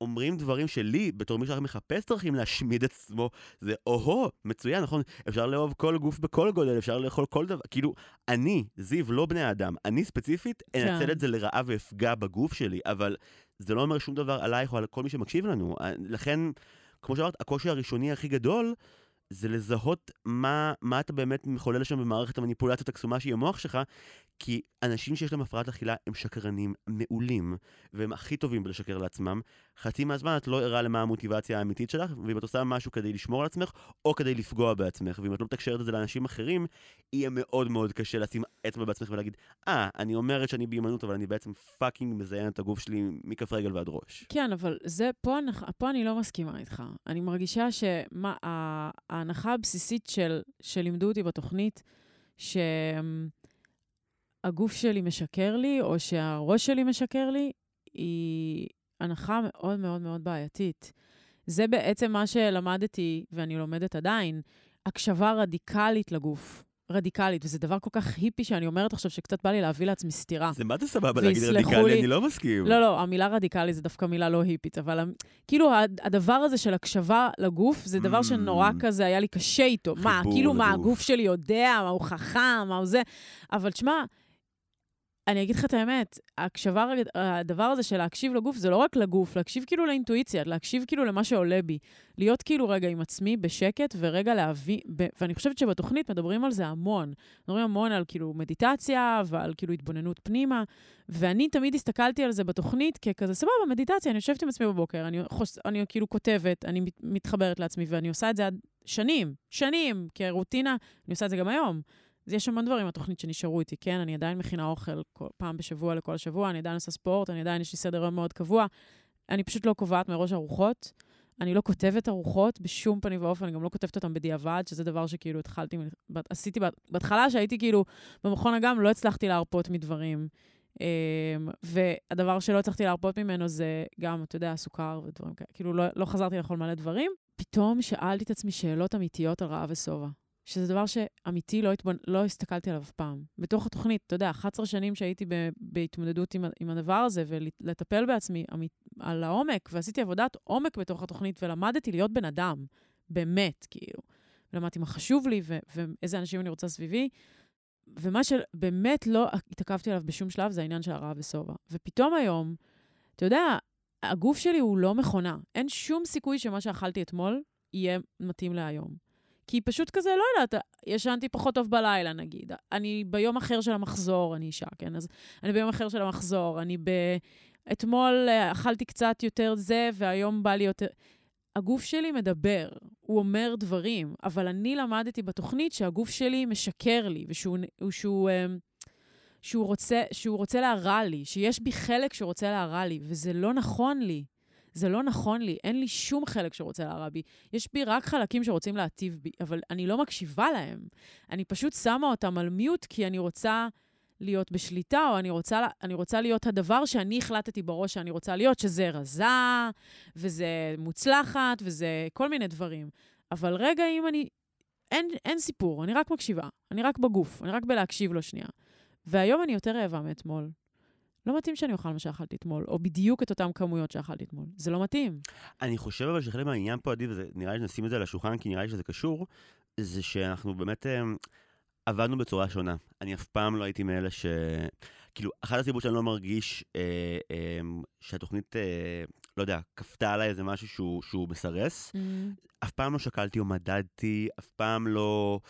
אומרים דברים שלי, בתור מי שרק מחפש דרכים להשמיד את עצמו, זה או-הו, מצוין, נכון? אפשר לאהוב כל גוף בכל גודל, אפשר לאכול כל דבר. כאילו, אני, זיו, לא בני אדם, אני ספציפית אנצל כן. את זה לרעה ואפגע בגוף שלי, אבל זה לא אומר שום דבר עלייך או על כל מי שמקשיב לנו. לכן, כמו שאמרת, הקושי הראשוני הכי גדול, זה לזהות מה, מה אתה באמת מחולל שם במערכת המניפולציות הקסומה שהיא המוח שלך, כי אנשים שיש להם הפרעת אכילה הם שקרנים מעולים, והם הכי טובים בלשקר לעצמם. חצי מהזמן את לא ערה למה המוטיבציה האמיתית שלך, ואם את עושה משהו כדי לשמור על עצמך, או כדי לפגוע בעצמך, ואם את לא מתקשרת את זה לאנשים אחרים, יהיה מאוד מאוד קשה לשים אצבע בעצמך ולהגיד, אה, ah, אני אומרת שאני בהימנעות, אבל אני בעצם פאקינג מזיין את הגוף שלי מכף רגל ועד ראש. כן, אבל זה, פה, פה אני לא מסכימה איתך. אני מרגישה שההנחה הבסיסית של, שלימדו אותי בתוכנית, ש... הגוף שלי משקר לי, או שהראש שלי משקר לי, היא הנחה מאוד מאוד מאוד בעייתית. זה בעצם מה שלמדתי, ואני לומדת עדיין, הקשבה רדיקלית לגוף. רדיקלית, וזה דבר כל כך היפי שאני אומרת עכשיו, שקצת בא לי להביא לעצמי סתירה. זה מה זה סבבה להגיד רדיקלי? לי... אני לא מסכים. לא, לא, המילה רדיקלי זה דווקא מילה לא היפית, אבל כאילו הדבר הזה של הקשבה לגוף, זה דבר שנורא mm. כזה, היה לי קשה איתו. מה, כאילו, מה, הגוף שלי יודע, מה, הוא חכם, מה הוא זה. אבל תשמע, אני אגיד לך את האמת, ההקשבה, הדבר הזה של להקשיב לגוף, זה לא רק לגוף, להקשיב כאילו לאינטואיציה, להקשיב כאילו למה שעולה בי. להיות כאילו רגע עם עצמי בשקט ורגע להבין, ב, ואני חושבת שבתוכנית מדברים על זה המון. מדברים המון על כאילו מדיטציה ועל כאילו התבוננות פנימה, ואני תמיד הסתכלתי על זה בתוכנית ככזה, סבבה, מדיטציה, אני יושבת עם עצמי בבוקר, אני, חוש, אני כאילו כותבת, אני מתחברת לעצמי, ואני עושה את זה עד שנים, שנים, כרוטינה, אני עושה את זה גם היום. אז יש המון דברים בתוכנית שנשארו איתי, כן? אני עדיין מכינה אוכל כל, פעם בשבוע לכל השבוע, אני עדיין עושה ספורט, אני עדיין, יש לי סדר יום מאוד קבוע. אני פשוט לא קובעת מראש ארוחות. אני לא כותבת ארוחות בשום פנים ואופן, אני גם לא כותבת אותן בדיעבד, שזה דבר שכאילו התחלתי, עשיתי בהתחלה שהייתי כאילו במכון אגם, לא הצלחתי להרפות מדברים. אמ, והדבר שלא הצלחתי להרפות ממנו זה גם, אתה יודע, סוכר ודברים כאלה. כאילו, לא, לא חזרתי לאכול מלא דברים. פתאום שאלתי את עצמי שאלות אמיתיות על רעב ושובע. שזה דבר שאמיתי לא, התבונ... לא הסתכלתי עליו אף פעם. בתוך התוכנית, אתה יודע, 11 שנים שהייתי ב... בהתמודדות עם, עם הדבר הזה ולטפל בעצמי אמית... על העומק, ועשיתי עבודת עומק בתוך התוכנית ולמדתי להיות בן אדם, באמת, כאילו. למדתי מה חשוב לי ו... ואיזה אנשים אני רוצה סביבי. ומה שבאמת לא התעכבתי עליו בשום שלב זה העניין של הרעב ושובע. ופתאום היום, אתה יודע, הגוף שלי הוא לא מכונה. אין שום סיכוי שמה שאכלתי אתמול יהיה מתאים להיום. כי פשוט כזה, לא יודעת, ישנתי פחות טוב בלילה, נגיד. אני ביום אחר של המחזור, אני אישה, כן? אז אני ביום אחר של המחזור, אני ב... אתמול אה, אכלתי קצת יותר זה, והיום בא לי יותר... הגוף שלי מדבר, הוא אומר דברים, אבל אני למדתי בתוכנית שהגוף שלי משקר לי, ושהוא שהוא, אמ, שהוא רוצה, שהוא רוצה להרע לי, שיש בי חלק שרוצה להרע לי, וזה לא נכון לי. זה לא נכון לי, אין לי שום חלק שרוצה להרע בי. יש בי רק חלקים שרוצים להטיב בי, אבל אני לא מקשיבה להם. אני פשוט שמה אותם על מיוט כי אני רוצה להיות בשליטה, או אני רוצה, אני רוצה להיות הדבר שאני החלטתי בראש שאני רוצה להיות, שזה רזה, וזה מוצלחת, וזה כל מיני דברים. אבל רגע, אם אני... אין, אין סיפור, אני רק מקשיבה. אני רק בגוף, אני רק בלהקשיב לו שנייה. והיום אני יותר רעבה מאתמול. לא מתאים שאני אוכל מה שאכלתי אתמול, או בדיוק את אותן כמויות שאכלתי אתמול. זה לא מתאים. אני חושב אבל שחלק מהעניין פה, עדי, ונראה לי שנשים את זה על השולחן, כי נראה לי שזה קשור, זה שאנחנו באמת אה, עבדנו בצורה שונה. אני אף פעם לא הייתי מאלה ש... כאילו, אחת הסיבות שאני לא מרגיש אה, אה, שהתוכנית, אה, לא יודע, כפתה עליי איזה משהו שהוא, שהוא מסרס, mm-hmm. אף פעם לא שקלתי או מדדתי, אף פעם לא...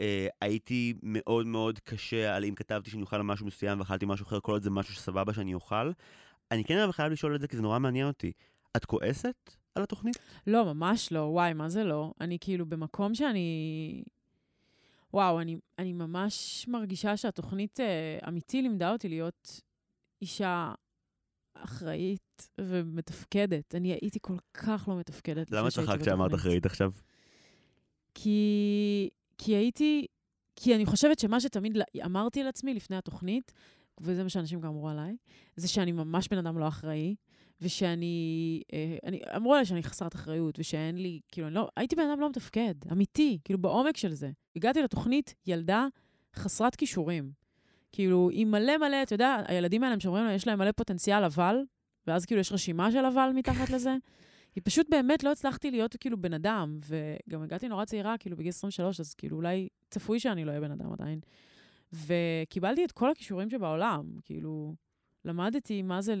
אה, הייתי מאוד מאוד קשה על אם כתבתי שאני אוכל משהו מסוים ואכלתי משהו אחר, כל עוד זה משהו שסבבה שאני אוכל. אני כן אבל חייב לשאול את זה כי זה נורא מעניין אותי. את כועסת על התוכנית? לא, ממש לא. וואי, מה זה לא? אני כאילו במקום שאני... וואו, אני, אני ממש מרגישה שהתוכנית אה, אמיתי לימדה אותי להיות אישה אחראית ומתפקדת. אני הייתי כל כך לא מתפקדת. למה צחקת שאמרת אחראית עכשיו? כי כי הייתי, כי אני חושבת שמה שתמיד אמרתי לעצמי לפני התוכנית, וזה מה שאנשים גם אמרו עליי, זה שאני ממש בן אדם לא אחראי, ושאני, אה, אני, אמרו עליי שאני חסרת אחריות, ושאין לי, כאילו, אני לא, הייתי בן אדם לא מתפקד, אמיתי, כאילו, בעומק של זה. הגעתי לתוכנית ילדה חסרת כישורים. כאילו, היא מלא מלא, אתה יודע, הילדים האלה, שאומרים להם, יש להם מלא פוטנציאל אבל, ואז כאילו יש רשימה של אבל מתחת לזה. כי פשוט באמת לא הצלחתי להיות כאילו בן אדם, וגם הגעתי נורא צעירה, כאילו בגיל 23, אז כאילו אולי צפוי שאני לא אהיה בן אדם עדיין. וקיבלתי את כל הכישורים שבעולם, כאילו, למדתי מה זה,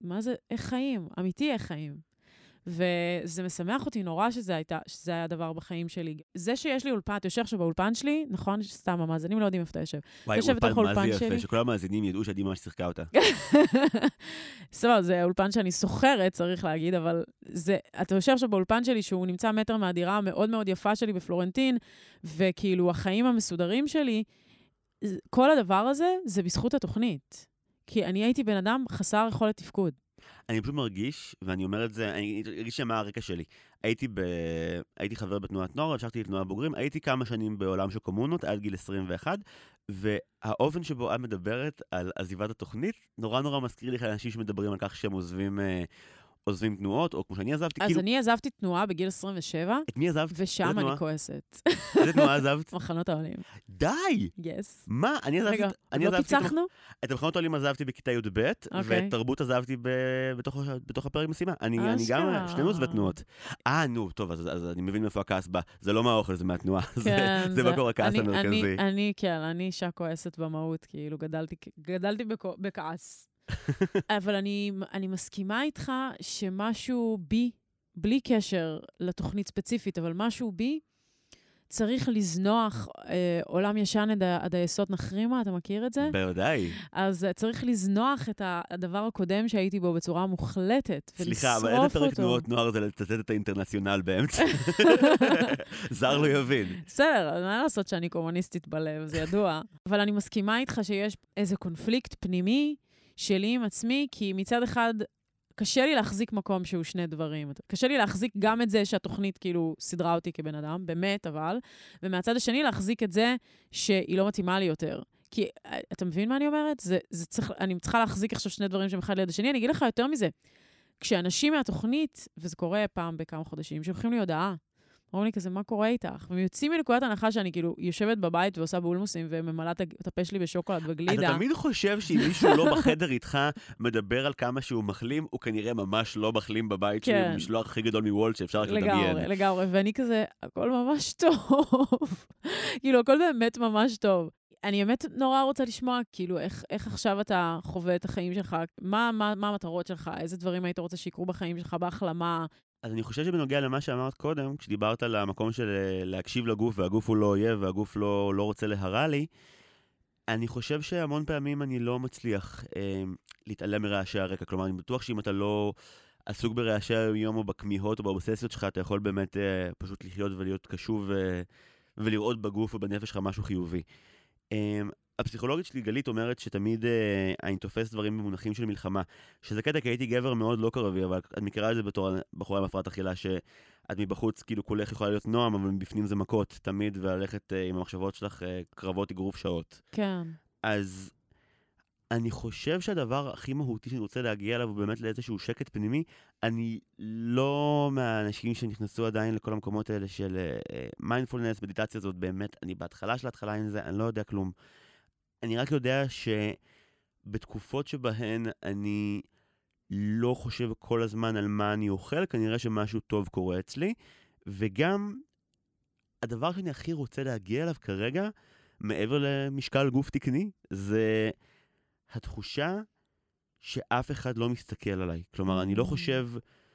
מה זה, איך חיים, אמיתי איך חיים. וזה משמח אותי נורא שזה, הייתה, שזה היה דבר בחיים שלי. זה שיש לי אולפן, אתה יושב עכשיו באולפן שלי, נכון? סתם, המאזינים לא יודעים איפה אתה יושב. וואי, אולפן מה זה יפה, שכל המאזינים ידעו שעדי ממש שיחקה אותה. סבבה, זה אולפן שאני שוכרת, צריך להגיד, אבל זה, אתה יושב עכשיו באולפן שלי, שהוא נמצא מטר מהדירה המאוד מאוד יפה שלי בפלורנטין, וכאילו, החיים המסודרים שלי, כל הדבר הזה זה בזכות התוכנית. כי אני הייתי בן אדם חסר יכולת תפקוד. אני פשוט מרגיש, ואני אומר את זה, אני ארגיש מה הרקע שלי. הייתי, ב... הייתי חבר בתנועת נוער, המשכתי לתנועה בוגרים, הייתי כמה שנים בעולם של קומונות, עד גיל 21, והאופן שבו את מדברת על עזיבת התוכנית, נורא נורא מזכיר לי אנשים שמדברים על כך שהם עוזבים... עוזבים תנועות, או כמו שאני עזבתי, אז כאילו... אז אני עזבתי תנועה בגיל 27. את מי עזבת? ושם אני כועסת. איזה תנועה עזבת? מחנות העולים. די! Yes. מה? אני עזבתי... רגע, לא פיצחנו? את המחנות העולים עזבתי בכיתה י"ב, אוקיי. ואת תרבות עזבתי בתוך הפרק משימה. אני גם... שנינו עוזבי תנועות. אה, נו, טוב, אז אני מבין מאיפה הכעס בא. זה לא מהאוכל, זה מהתנועה. כן, זה מקור הכעס המרכזי. אני, כן, אני אישה כועסת במהות, כאילו, גדלתי בכעס. אבל אני, אני מסכימה איתך שמשהו בי, בלי קשר לתוכנית ספציפית, אבל משהו בי, צריך לזנוח אה, עולם ישן עד, עד היסוד נחרימה, אתה מכיר את זה? בוודאי. אז uh, צריך לזנוח את הדבר הקודם שהייתי בו בצורה מוחלטת, ולשרוף אותו. סליחה, אבל איזה פרק תנועות נוער זה לצטט את האינטרנציונל באמצע? זר לא יבין. בסדר, מה לעשות שאני קומוניסטית בלב, זה ידוע. אבל אני מסכימה איתך שיש איזה קונפליקט פנימי שלי עם עצמי, כי מצד אחד, קשה לי להחזיק מקום שהוא שני דברים. קשה לי להחזיק גם את זה שהתוכנית כאילו סידרה אותי כבן אדם, באמת, אבל, ומהצד השני להחזיק את זה שהיא לא מתאימה לי יותר. כי, אתה מבין מה אני אומרת? זה, זה צריך, אני צריכה להחזיק עכשיו שני דברים שהם אחד ליד השני. אני אגיד לך יותר מזה. כשאנשים מהתוכנית, וזה קורה פעם בכמה חודשים, שולחים לי הודעה, אומרים לי כזה, מה קורה איתך? והם יוצאים מנקודת הנחה שאני כאילו יושבת בבית ועושה בולמוסים וממלאה את הפה שלי בשוקולד וגלידה. אתה תמיד חושב שאם מישהו לא בחדר איתך מדבר על כמה שהוא מחלים, הוא כנראה ממש לא מחלים בבית כן. שלו, משלוח הכי גדול מוולט שאפשר רק לדמיין. לגמרי, לגמרי, ואני כזה, הכל ממש טוב. כאילו, הכל באמת ממש טוב. אני באמת נורא רוצה לשמוע, כאילו, איך, איך עכשיו אתה חווה את החיים שלך, מה, מה, מה המטרות שלך, איזה דברים היית רוצה שיקרו בחיים שלך בהחלמה, אז אני חושב שבנוגע למה שאמרת קודם, כשדיברת על המקום של אה, להקשיב לגוף, והגוף הוא לא אויב, והגוף לא, לא רוצה להרע לי, אני חושב שהמון פעמים אני לא מצליח אה, להתעלם מרעשי הרקע. כלומר, אני בטוח שאם אתה לא... עסוק ברעשי היום או בכמיהות או באובססיות שלך, אתה יכול באמת uh, פשוט לחיות ולהיות קשוב uh, ולראות בגוף ובנפש שלך משהו חיובי. Um, הפסיכולוגית שלי, גלית, אומרת שתמיד uh, אני תופס דברים במונחים של מלחמה. שזה קטע, כי הייתי גבר מאוד לא קרבי, אבל את מכירה את זה בתור בחורה עם הפרעת אכילה, שאת מבחוץ, כאילו כולך יכולה להיות נועם, אבל מבפנים זה מכות תמיד, וללכת uh, עם המחשבות שלך uh, קרבות אגרוף שעות. כן. אז אני חושב שהדבר הכי מהותי שאני רוצה להגיע אליו הוא באמת לאיזשהו שקט פנימי. אני לא מהאנשים שנכנסו עדיין לכל המקומות האלה של מיינדפולנס, uh, מדיטציה הזאת, באמת, אני בהתחלה של ההתחלה עם זה, אני לא יודע כלום. אני רק יודע שבתקופות שבהן אני לא חושב כל הזמן על מה אני אוכל, כנראה שמשהו טוב קורה אצלי, וגם הדבר שאני הכי רוצה להגיע אליו כרגע, מעבר למשקל גוף תקני, זה התחושה שאף אחד לא מסתכל עליי. כלומר, אני לא mm. חושב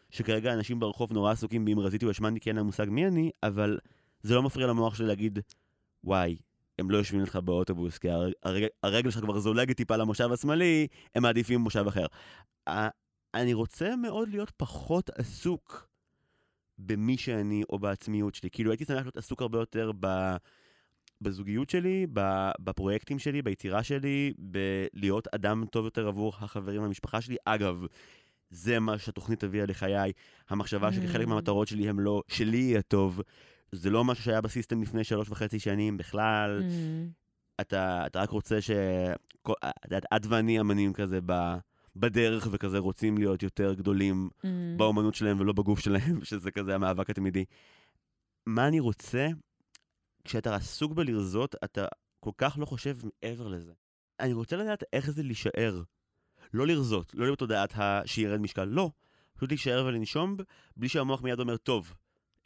שכרגע אנשים ברחוב נורא עסוקים באם רזיתי או השמנתי, כי אין להם מושג מי אני, אבל זה לא מפריע למוח שלי להגיד, וואי, הם לא יושבים איתך באוטובוס, כי הרגל, הרגל שלך כבר זולגת טיפה למושב השמאלי, הם מעדיפים מושב אחר. אני רוצה מאוד להיות פחות עסוק במי שאני או בעצמיות שלי. כאילו, הייתי שמח להיות עסוק הרבה יותר ב... בזוגיות שלי, בפרויקטים שלי, ביצירה שלי, בלהיות אדם טוב יותר עבור החברים והמשפחה שלי. אגב, זה מה שהתוכנית הביאה לחיי. המחשבה שחלק mm. מהמטרות שלי הם לא שלי יהיה טוב. זה לא משהו שהיה בסיסטם לפני שלוש וחצי שנים בכלל. Mm. אתה, אתה רק רוצה ש... את את ואני אמנים כזה ב... בדרך וכזה רוצים להיות יותר גדולים mm. באומנות שלהם ולא בגוף שלהם, שזה כזה המאבק התמידי. מה אני רוצה? כשאתה עסוק בלרזות, אתה כל כך לא חושב מעבר לזה. אני רוצה לדעת איך זה להישאר. לא לרזות, לא להיות תודעת שירד משקל, לא. פשוט להישאר ולנשום בלי שהמוח מיד אומר, טוב,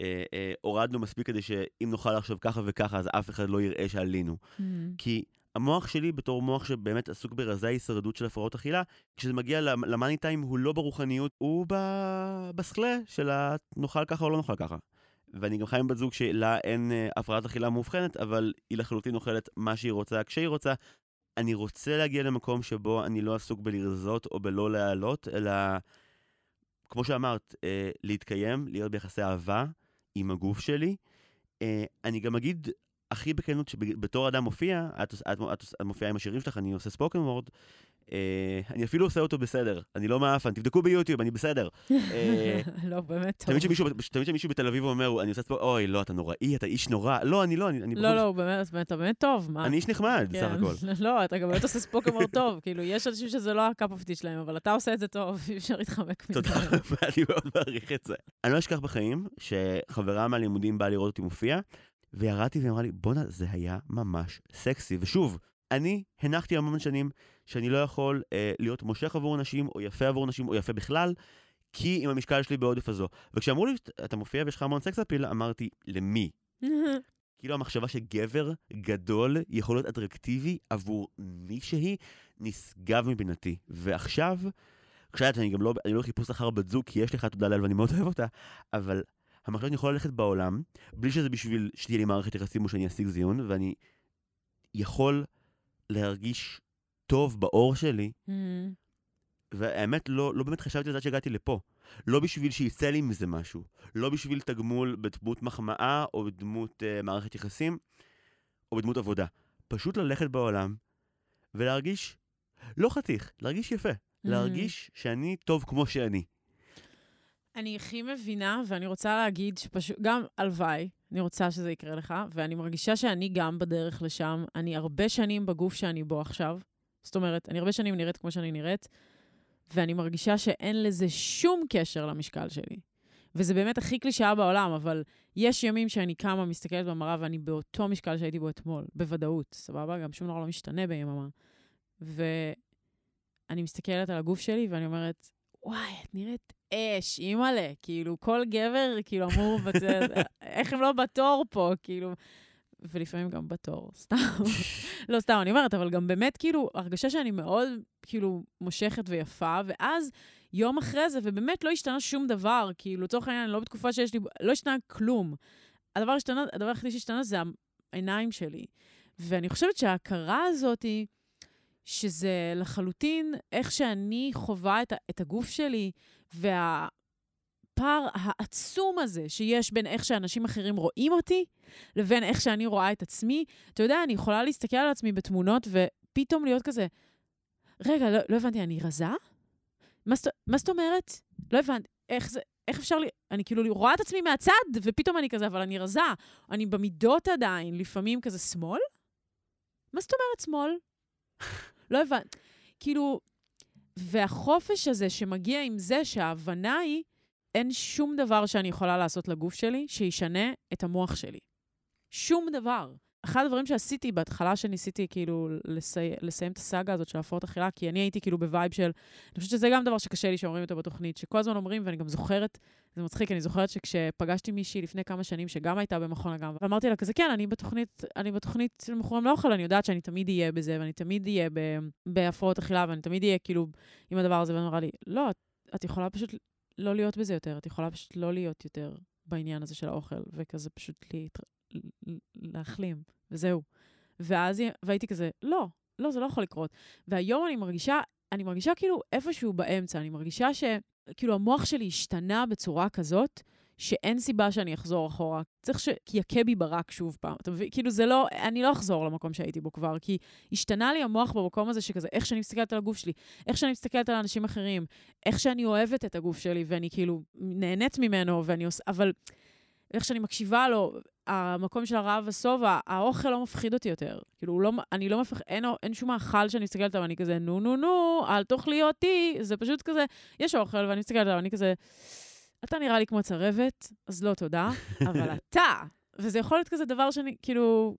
אה, אה, הורדנו מספיק כדי שאם נוכל עכשיו ככה וככה, אז אף אחד לא יראה שעלינו. Mm. כי המוח שלי, בתור מוח שבאמת עסוק ברזי ההישרדות של הפרעות אכילה, כשזה מגיע למאני טיים, הוא לא ברוחניות, הוא בסכלה של הנאכל ככה או לא נאכל ככה. ואני גם חי עם בת זוג שלה אין אה, הפרעת אכילה מאובחנת, אבל היא לחלוטין אוכלת מה שהיא רוצה כשהיא רוצה. אני רוצה להגיע למקום שבו אני לא עסוק בלרזות או בלא להעלות, אלא, כמו שאמרת, אה, להתקיים, להיות ביחסי אהבה עם הגוף שלי. אה, אני גם אגיד הכי בכנות שבתור אדם מופיע, את, את, את, את מופיעה עם השירים שלך, אני עושה ספוקן וורד, אני אפילו עושה אותו בסדר, אני לא מאפן, תבדקו ביוטיוב, אני בסדר. אה, לא, באמת טוב. תמיד שמישהו בתל אביב אומר, אני עושה ספורט, אוי, לא, אתה נוראי, אתה איש נורא. לא, אני לא, אני... לא, לא, באמת, אתה באמת טוב, מה? אני איש נחמד, בסך כן. הכל. לא, אתה גם באמת עושה ספוק אמור טוב, כאילו, יש אנשים שזה לא הקאפ אופטי שלהם, אבל אתה עושה את זה טוב, אי אפשר להתחמק מזה. תודה רבה, אני מאוד מעריך את זה. אני לא אשכח בחיים שחברה מהלימודים באה לראות אותי מופיע, וירדתי והיא אמרה לי, בואנה, זה היה ממש סקסי. ושוב, אני הנחתי המון שנים שאני לא יכול אה, להיות מושך עבור נשים, או יפה עבור נשים, או יפה בכלל, כי עם המשקל שלי בעודף הזו. וכשאמרו לי, אתה מופיע ויש לך המון סקס אפיל, אמרתי, למי? כאילו המחשבה שגבר גדול יכול להיות אטרקטיבי עבור מישהי, נשגב מבינתי. ועכשיו, כשאת, אני גם לא, אני לא חיפוש אחר בת זוג, כי יש לך תודה לאל ואני מאוד אוהב אותה, אבל המחשבה שאני יכול ללכת בעולם, בלי שזה בשביל שתהיה לי מערכת יחסים או שאני אשיג זיון, ואני יכול להרגיש טוב באור שלי, mm. והאמת, לא, לא באמת חשבתי על זה שהגעתי לפה. לא בשביל שיצא לי מזה משהו. לא בשביל תגמול בדמות מחמאה, או בדמות uh, מערכת יחסים, או בדמות עבודה. פשוט ללכת בעולם ולהרגיש, לא חתיך, להרגיש יפה. Mm. להרגיש שאני טוב כמו שאני. אני הכי מבינה, ואני רוצה להגיד שפשוט, גם הלוואי, אני רוצה שזה יקרה לך, ואני מרגישה שאני גם בדרך לשם. אני הרבה שנים בגוף שאני בו עכשיו. זאת אומרת, אני הרבה שנים נראית כמו שאני נראית, ואני מרגישה שאין לזה שום קשר למשקל שלי. וזה באמת הכי קלישאה בעולם, אבל יש ימים שאני קמה, מסתכלת במראה, ואני באותו משקל שהייתי בו אתמול, בוודאות, סבבה? גם שום דבר לא משתנה ביממה. ואני מסתכלת על הגוף שלי, ואני אומרת, וואי, את נראית אש, אימא'לה. כאילו, כל גבר, כאילו, אמור, איך הם לא בתור פה, כאילו. ולפעמים גם בתור, סתם. לא, סתם, אני אומרת, אבל גם באמת, כאילו, הרגשה שאני מאוד, כאילו, מושכת ויפה, ואז יום אחרי זה, ובאמת לא השתנה שום דבר, כאילו, לצורך העניין, לא בתקופה שיש לי, לא השתנה כלום. הדבר השתנה, הדבר היחידי שהשתנה זה העיניים שלי. ואני חושבת שההכרה הזאת היא, שזה לחלוטין איך שאני חווה את, את הגוף שלי, והפער העצום הזה שיש בין איך שאנשים אחרים רואים אותי, לבין איך שאני רואה את עצמי, אתה יודע, אני יכולה להסתכל על עצמי בתמונות ופתאום להיות כזה, רגע, לא, לא הבנתי, אני רזה? מה, זאת- מה זאת אומרת? לא הבנתי, איך זה, איך אפשר לי... אני כאילו רואה את עצמי מהצד, ופתאום אני כזה, אבל אני רזה. אני במידות עדיין, לפעמים כזה שמאל? מה זאת אומרת שמאל? לא הבנתי. כאילו, והחופש הזה שמגיע עם זה שההבנה היא, אין שום דבר שאני יכולה לעשות לגוף שלי שישנה את המוח שלי. שום דבר. אחד הדברים שעשיתי בהתחלה שניסיתי כאילו לסי... לסיים את הסאגה הזאת של הפרעות אכילה, כי אני הייתי כאילו ב vibe של, אני חושבת שזה גם דבר שקשה לי שאומרים אותו בתוכנית, שכל הזמן אומרים, ואני גם זוכרת, זה מצחיק, אני זוכרת שכשפגשתי מישהי לפני כמה שנים, שגם הייתה במכון אגם, ואמרתי לה כזה, כן, אני בתוכנית, אני בתוכנית של מכורים לאוכל, אני יודעת שאני תמיד אהיה בזה, ואני תמיד אהיה. בהפרעות אכילה, ואני תמיד אהיה כאילו עם הדבר הזה, והיא אמרה לי, לא, את יכולה פשוט לא להיות בזה יותר, את יכולה פשוט לא להיות יותר בעניין הזה של האוכל, וכזה פשוט להתר... להחלים, וזהו. ואז והייתי כזה, לא, לא, זה לא יכול לקרות. והיום אני מרגישה, אני מרגישה כאילו איפשהו באמצע, אני מרגישה שכאילו המוח שלי השתנה בצורה כזאת, שאין סיבה שאני אחזור אחורה. צריך שיכה בי ברק שוב פעם. אתה מבין? כאילו זה לא, אני לא אחזור למקום שהייתי בו כבר, כי השתנה לי המוח במקום הזה שכזה, איך שאני מסתכלת על הגוף שלי, איך שאני מסתכלת על אנשים אחרים, איך שאני אוהבת את הגוף שלי, ואני כאילו נהנית ממנו, ואני עושה, אבל איך שאני מקשיבה לו, המקום של הרעב ושובע, האוכל לא מפחיד אותי יותר. כאילו, לא, אני לא מפחד, אין, אין שום מאכל שאני מסתכלת עליו, ואני כזה, נו, נו, נו, אל תאכלי אותי. זה פשוט כזה, יש אוכל, ואני מסתכלת עליו, ואני כזה, אתה נראה לי כמו צרבת, אז לא תודה, אבל אתה, וזה יכול להיות כזה דבר שאני, כאילו,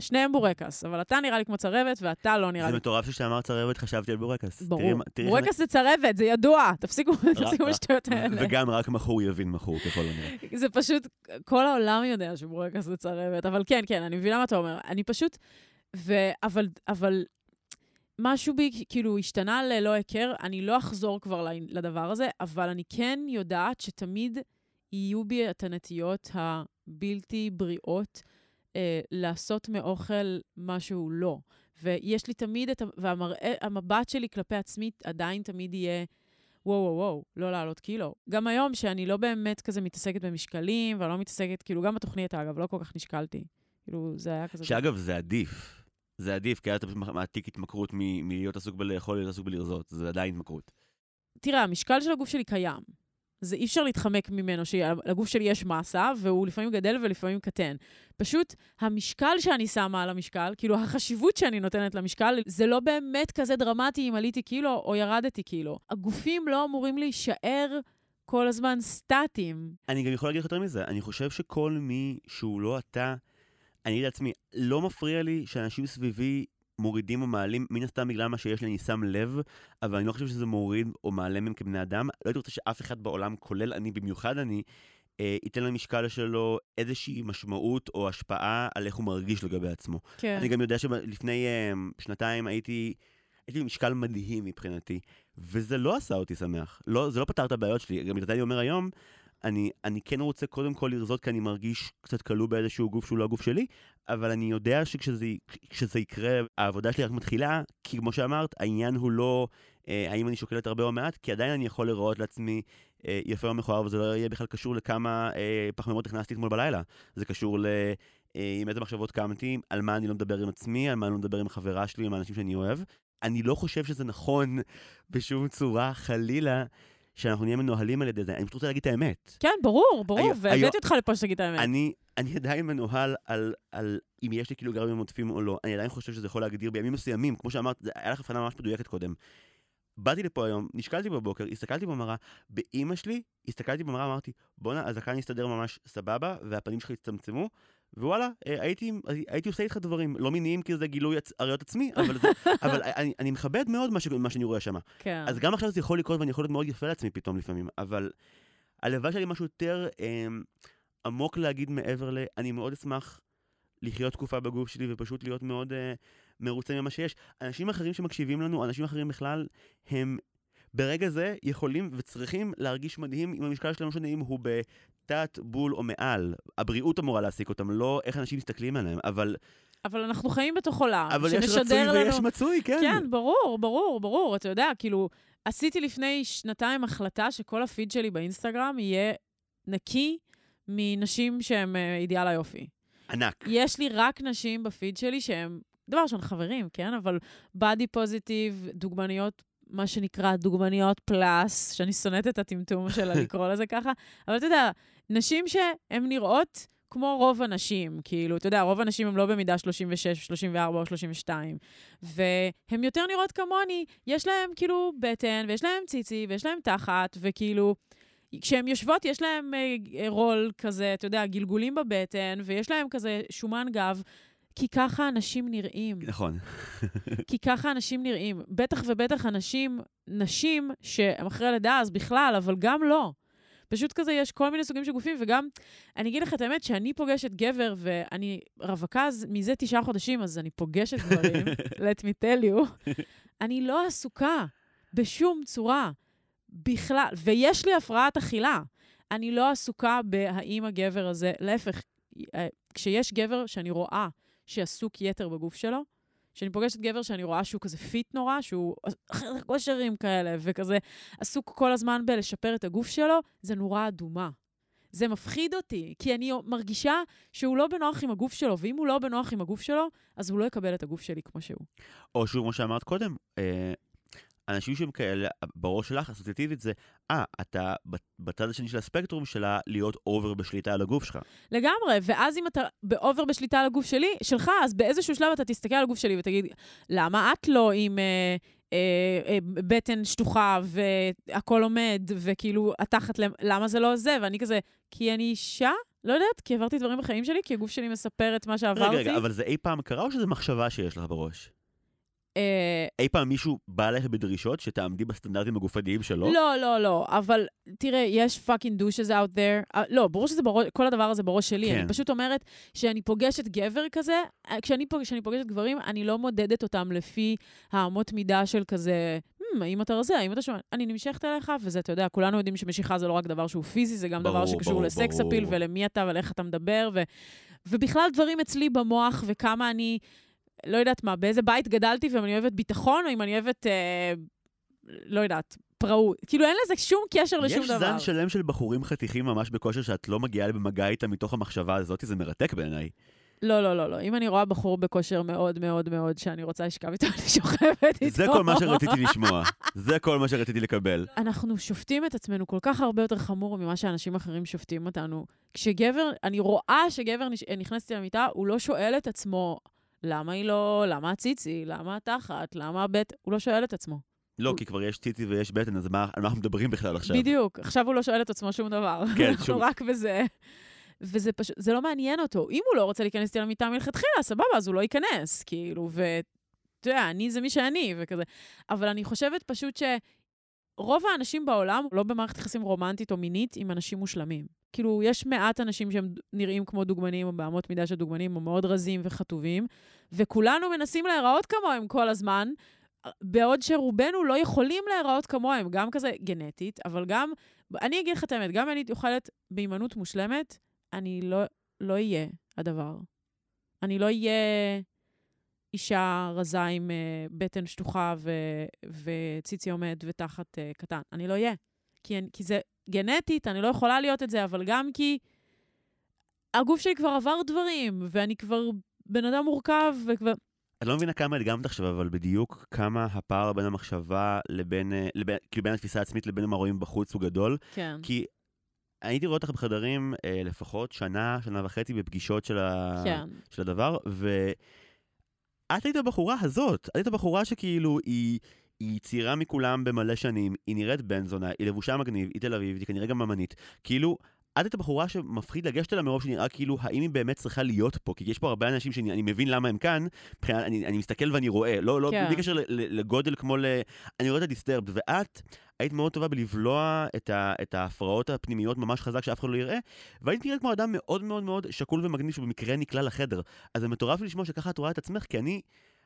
שניהם בורקס, אבל אתה נראה לי כמו צרבת, ואתה לא נראה זה לי... מטורף שכשאמרת צרבת חשבתי על בורקס. תראי ברור. תראי איך בורקס זה צרבת, זה ידוע, תפסיקו, תפסיקו רק- בשטויות אני- האלה. וגם רק מכור יבין מכור, ככל הנראה. זה פשוט, כל העולם יודע שבורקס זה צרבת, אבל כן, כן, אני מבינה מה אתה אומר. אני פשוט, ו... אבל, אבל משהו בי כאילו השתנה ללא היכר, אני לא אחזור כבר לדבר הזה, אבל אני כן יודעת שתמיד יהיו בי את הנטיות הבלתי בריאות אה, לעשות מאוכל משהו לא. ויש לי תמיד את, ה- והמראה, המבט שלי כלפי עצמי עדיין תמיד יהיה, וואו, וואו, וואו, לא לעלות קילו. גם היום, שאני לא באמת כזה מתעסקת במשקלים, ואני לא מתעסקת, כאילו, גם בתוכנית, אגב, לא כל כך נשקלתי. כאילו, זה היה כזה... שאגב, זה עדיף. זה עדיף, כי אז אתה פשוט מעתיק התמכרות מלהיות עסוק בלאכול להיות עסוק בלרזות. זה עדיין התמכרות. תראה, המשקל של הגוף שלי קיים. זה אי אפשר להתחמק ממנו, שלגוף שלי יש מסה, והוא לפעמים גדל ולפעמים קטן. פשוט המשקל שאני שמה על המשקל, כאילו החשיבות שאני נותנת למשקל, זה לא באמת כזה דרמטי אם עליתי קילו או ירדתי קילו. הגופים לא אמורים להישאר כל הזמן סטטיים. אני גם יכול להגיד לך יותר מזה, אני חושב שכל מי שהוא לא אתה, אני לעצמי, לא מפריע לי שאנשים סביבי מורידים או מעלים, מן הסתם בגלל מה שיש לי אני שם לב, אבל אני לא חושב שזה מוריד או מעלה מהם כבני אדם. לא הייתי רוצה שאף אחד בעולם, כולל אני, במיוחד אני, אה, ייתן למשקל שלו איזושהי משמעות או השפעה על איך הוא מרגיש לגבי עצמו. כן. אני גם יודע שלפני אה, שנתיים הייתי, הייתי במשקל מדהים מבחינתי, וזה לא עשה אותי שמח. לא, זה לא פתר את הבעיות שלי. גם בגלל זה אני אומר היום, אני, אני כן רוצה קודם כל לרזות, כי אני מרגיש קצת כלוא באיזשהו גוף שהוא לא הגוף שלי, אבל אני יודע שכשזה כשזה יקרה, העבודה שלי רק מתחילה, כי כמו שאמרת, העניין הוא לא אה, האם אני שוקלת הרבה או מעט, כי עדיין אני יכול לראות לעצמי אה, יפה או מכוער, וזה לא יהיה בכלל קשור לכמה אה, פחמימות הכנסתי אתמול בלילה. זה קשור ל... אה, עם איזה מחשבות קמתי, על מה אני לא מדבר עם עצמי, על מה אני לא מדבר עם החברה שלי, עם האנשים שאני אוהב. אני לא חושב שזה נכון בשום צורה, חלילה, שאנחנו נהיה מנוהלים על ידי זה. אני פשוט רוצה להגיד את האמת. כן, ברור, ברור, והבאתי אותך לפה שתגיד את האמת. אני, אני עדיין מנוהל על, על אם יש לי קילוגרמים עודפים או לא. אני עדיין חושב שזה יכול להגדיר בימים מסוימים, כמו שאמרת, זה היה לך הבחנה ממש מדויקת קודם. באתי לפה היום, נשקלתי בבוקר, הסתכלתי במראה, באימא שלי, הסתכלתי במראה, אמרתי, בואנה, הזקן יסתדר ממש סבבה, והפנים שלך יצטמצמו, ווואלה, אה, הייתי, הייתי עושה איתך דברים, לא מיניים כי זה גילוי עריות עצמי, אבל, זה, אבל אני, אני מכבד מאוד מה, ש, מה שאני רואה שם. כן. אז גם עכשיו זה יכול לקרות ואני יכול להיות מאוד יפה לעצמי פתאום לפעמים, אבל הלוואי שלי משהו יותר אה, עמוק להגיד מעבר ל... אני מאוד אשמח לחיות תקופה בגוף שלי ופשוט להיות מאוד אה, מרוצה ממה שיש. אנשים אחרים שמקשיבים לנו, אנשים אחרים בכלל, הם ברגע זה יכולים וצריכים להרגיש מדהים אם המשקל שלהם, לא משנה אם הוא בתת, בול או מעל. הבריאות אמורה להעסיק אותם, לא איך אנשים מסתכלים עליהם, אבל, אבל אנחנו חיים בתוך עולם, אבל יש רצוי לנו... ויש מצוי, כן. כן, ברור, ברור, ברור. אתה יודע, כאילו, עשיתי לפני שנתיים החלטה שכל הפיד שלי באינסטגרם יהיה נקי מנשים שהן אה, אידיאל היופי. ענק. יש לי רק נשים בפיד שלי שהן, דבר ראשון, חברים, כן? אבל בדי פוזיטיב, דוגמניות, מה שנקרא דוגמניות פלאס, שאני שונאת את הטמטום שלה לקרוא לזה ככה, אבל אתה יודע, נשים שהן נראות כמו רוב הנשים, כאילו, אתה יודע, רוב הנשים הן לא במידה 36, 34 או 32, והן יותר נראות כמוני, יש להן כאילו בטן, ויש להן ציצי, ויש להן תחת, וכאילו... כשהן יושבות, יש להן אה, רול כזה, אתה יודע, גלגולים בבטן, ויש להן כזה שומן גב, כי ככה אנשים נראים. נכון. כי ככה אנשים נראים. בטח ובטח אנשים, נשים, שהם אחרי לידה, אז בכלל, אבל גם לא. פשוט כזה, יש כל מיני סוגים של גופים, וגם, אני אגיד לך את האמת, שאני פוגשת גבר, ואני רווקה מזה תשעה חודשים, אז אני פוגשת גברים, let me tell you, אני לא עסוקה בשום צורה. בכלל, ויש לי הפרעת אכילה. אני לא עסוקה בהאם הגבר הזה, להפך, אה, כשיש גבר שאני רואה שעסוק יתר בגוף שלו, כשאני פוגשת גבר שאני רואה שהוא כזה פיט נורא, שהוא כושרים כאלה, וכזה עסוק כל הזמן בלשפר את הגוף שלו, זה נורא אדומה. זה מפחיד אותי, כי אני מרגישה שהוא לא בנוח עם הגוף שלו, ואם הוא לא בנוח עם הגוף שלו, אז הוא לא יקבל את הגוף שלי כמו שהוא. או שהוא, כמו שאמרת קודם, אה, אנשים שהם כאלה, בראש שלך, אסוציאטיבית זה, אה, אתה בצד השני של הספקטרום שלה להיות over בשליטה על הגוף שלך. לגמרי, ואז אם אתה ב over בשליטה על הגוף שלי, שלך, אז באיזשהו שלב אתה תסתכל על הגוף שלי ותגיד, למה את לא עם... אה, אה, אה, בטן שטוחה והכל עומד, וכאילו, התחת, למה זה לא זה? ואני כזה, כי אני אישה? לא יודעת, כי עברתי דברים בחיים שלי, כי הגוף שלי מספר את מה שעברתי. רגע, רגע, אבל זה אי פעם קרה או שזו מחשבה שיש לך בראש? אה, אי פעם מישהו בא אליך בדרישות שתעמדי בסטנדרטים הגופניים שלו? לא, לא, לא, אבל תראה, יש fucking douches out there. Uh, לא, ברור שזה בראש, כל הדבר הזה בראש שלי. כן. אני פשוט אומרת שאני פוגשת גבר כזה, אה, כשאני, פוג, כשאני פוגשת גברים, אני לא מודדת אותם לפי האמות מידה של כזה, hmm, האם אתה רזה, האם אתה שומע, אני נמשכת אליך, וזה, אתה יודע, כולנו יודעים שמשיכה זה לא רק דבר שהוא פיזי, זה גם ברור, דבר שקשור ברור, ל sex appeal ולמי אתה ולאיך אתה מדבר, ו... ובכלל דברים אצלי במוח, וכמה אני... לא יודעת מה, באיזה בית גדלתי, ואם אני אוהבת ביטחון, או אם אני אוהבת, אה, לא יודעת, פראות. כאילו, אין לזה שום קשר לשום דבר. יש זן שלם של בחורים חתיכים ממש בכושר שאת לא מגיעה במגע איתם מתוך המחשבה הזאת, זה מרתק בעיניי. לא, לא, לא, לא. אם אני רואה בחור בכושר מאוד מאוד מאוד שאני רוצה לשכב איתו, אני שוכבת איתו. זה כל מה שרציתי לשמוע. זה כל מה שרציתי לקבל. אנחנו שופטים את עצמנו כל כך הרבה יותר חמור ממה שאנשים אחרים שופטים אותנו. כשגבר, אני רואה שגבר נכנס למיטה, הוא לא שואל את עצמו, למה היא לא, למה הציצי, למה התחת, למה הבטן, הוא לא שואל את עצמו. לא. כי כבר יש ציצי ויש בטן, אז מה, על מה אנחנו מדברים בכלל עכשיו? בדיוק, עכשיו הוא לא שואל את עצמו שום דבר. כן, שום. אנחנו רק בזה. וזה פשוט, זה לא מעניין אותו. אם הוא לא רוצה להיכנס איתי למיטה מלכתחילה, סבבה, אז הוא לא ייכנס, כאילו, ואתה יודע, אני זה מי שאני, וכזה. אבל אני חושבת פשוט שרוב האנשים בעולם לא במערכת יחסים רומנטית או מינית עם אנשים מושלמים. כאילו, יש מעט אנשים שהם נראים כמו דוגמנים, או באמות מידה של דוגמנים, או מאוד רזים וחטובים, וכולנו מנסים להיראות כמוהם כל הזמן, בעוד שרובנו לא יכולים להיראות כמוהם, גם כזה גנטית, אבל גם, אני אגיד לך את האמת, גם אם אני אוכלת בהימנעות מושלמת, אני לא, לא אהיה הדבר. אני לא אהיה אישה רזה עם uh, בטן שטוחה ו- וציצי עומד ותחת uh, קטן. אני לא אהיה. כי, כי זה גנטית, אני לא יכולה להיות את זה, אבל גם כי הגוף שלי כבר עבר דברים, ואני כבר בן אדם מורכב, וכבר... את לא מבינה כמה הדגמת עכשיו, אבל בדיוק כמה הפער בין המחשבה לבין, אה, לבין, כאילו בין התפיסה העצמית לבין מה רואים בחוץ הוא גדול. כן. כי הייתי רואה אותך בחדרים אה, לפחות שנה, שנה וחצי בפגישות של, ה... כן. של הדבר, ואת היית הבחורה הזאת, את היית הבחורה שכאילו היא... היא צעירה מכולם במלא שנים, היא נראית בן זונה, היא לבושה מגניב, היא תל אביב, היא כנראה גם אמנית. כאילו, את את הבחורה שמפחיד לגשת אליה מרוב שנראה כאילו, האם היא באמת צריכה להיות פה? כי יש פה הרבה אנשים שאני מבין למה הם כאן, מבחינת, אני, אני מסתכל ואני רואה, לא, לא, כן. בלי קשר לגודל כמו ל... אני רואה את הדיסטרבד, ואת היית מאוד טובה בלבלוע את, ה, את ההפרעות הפנימיות ממש חזק שאף אחד לא יראה, והיית נראית כמו אדם מאוד מאוד מאוד שקול ומגניב שבמקרה נקלע לחדר. אז זה מטורף לשמוע שככה את רואה את עצמך, כי אני...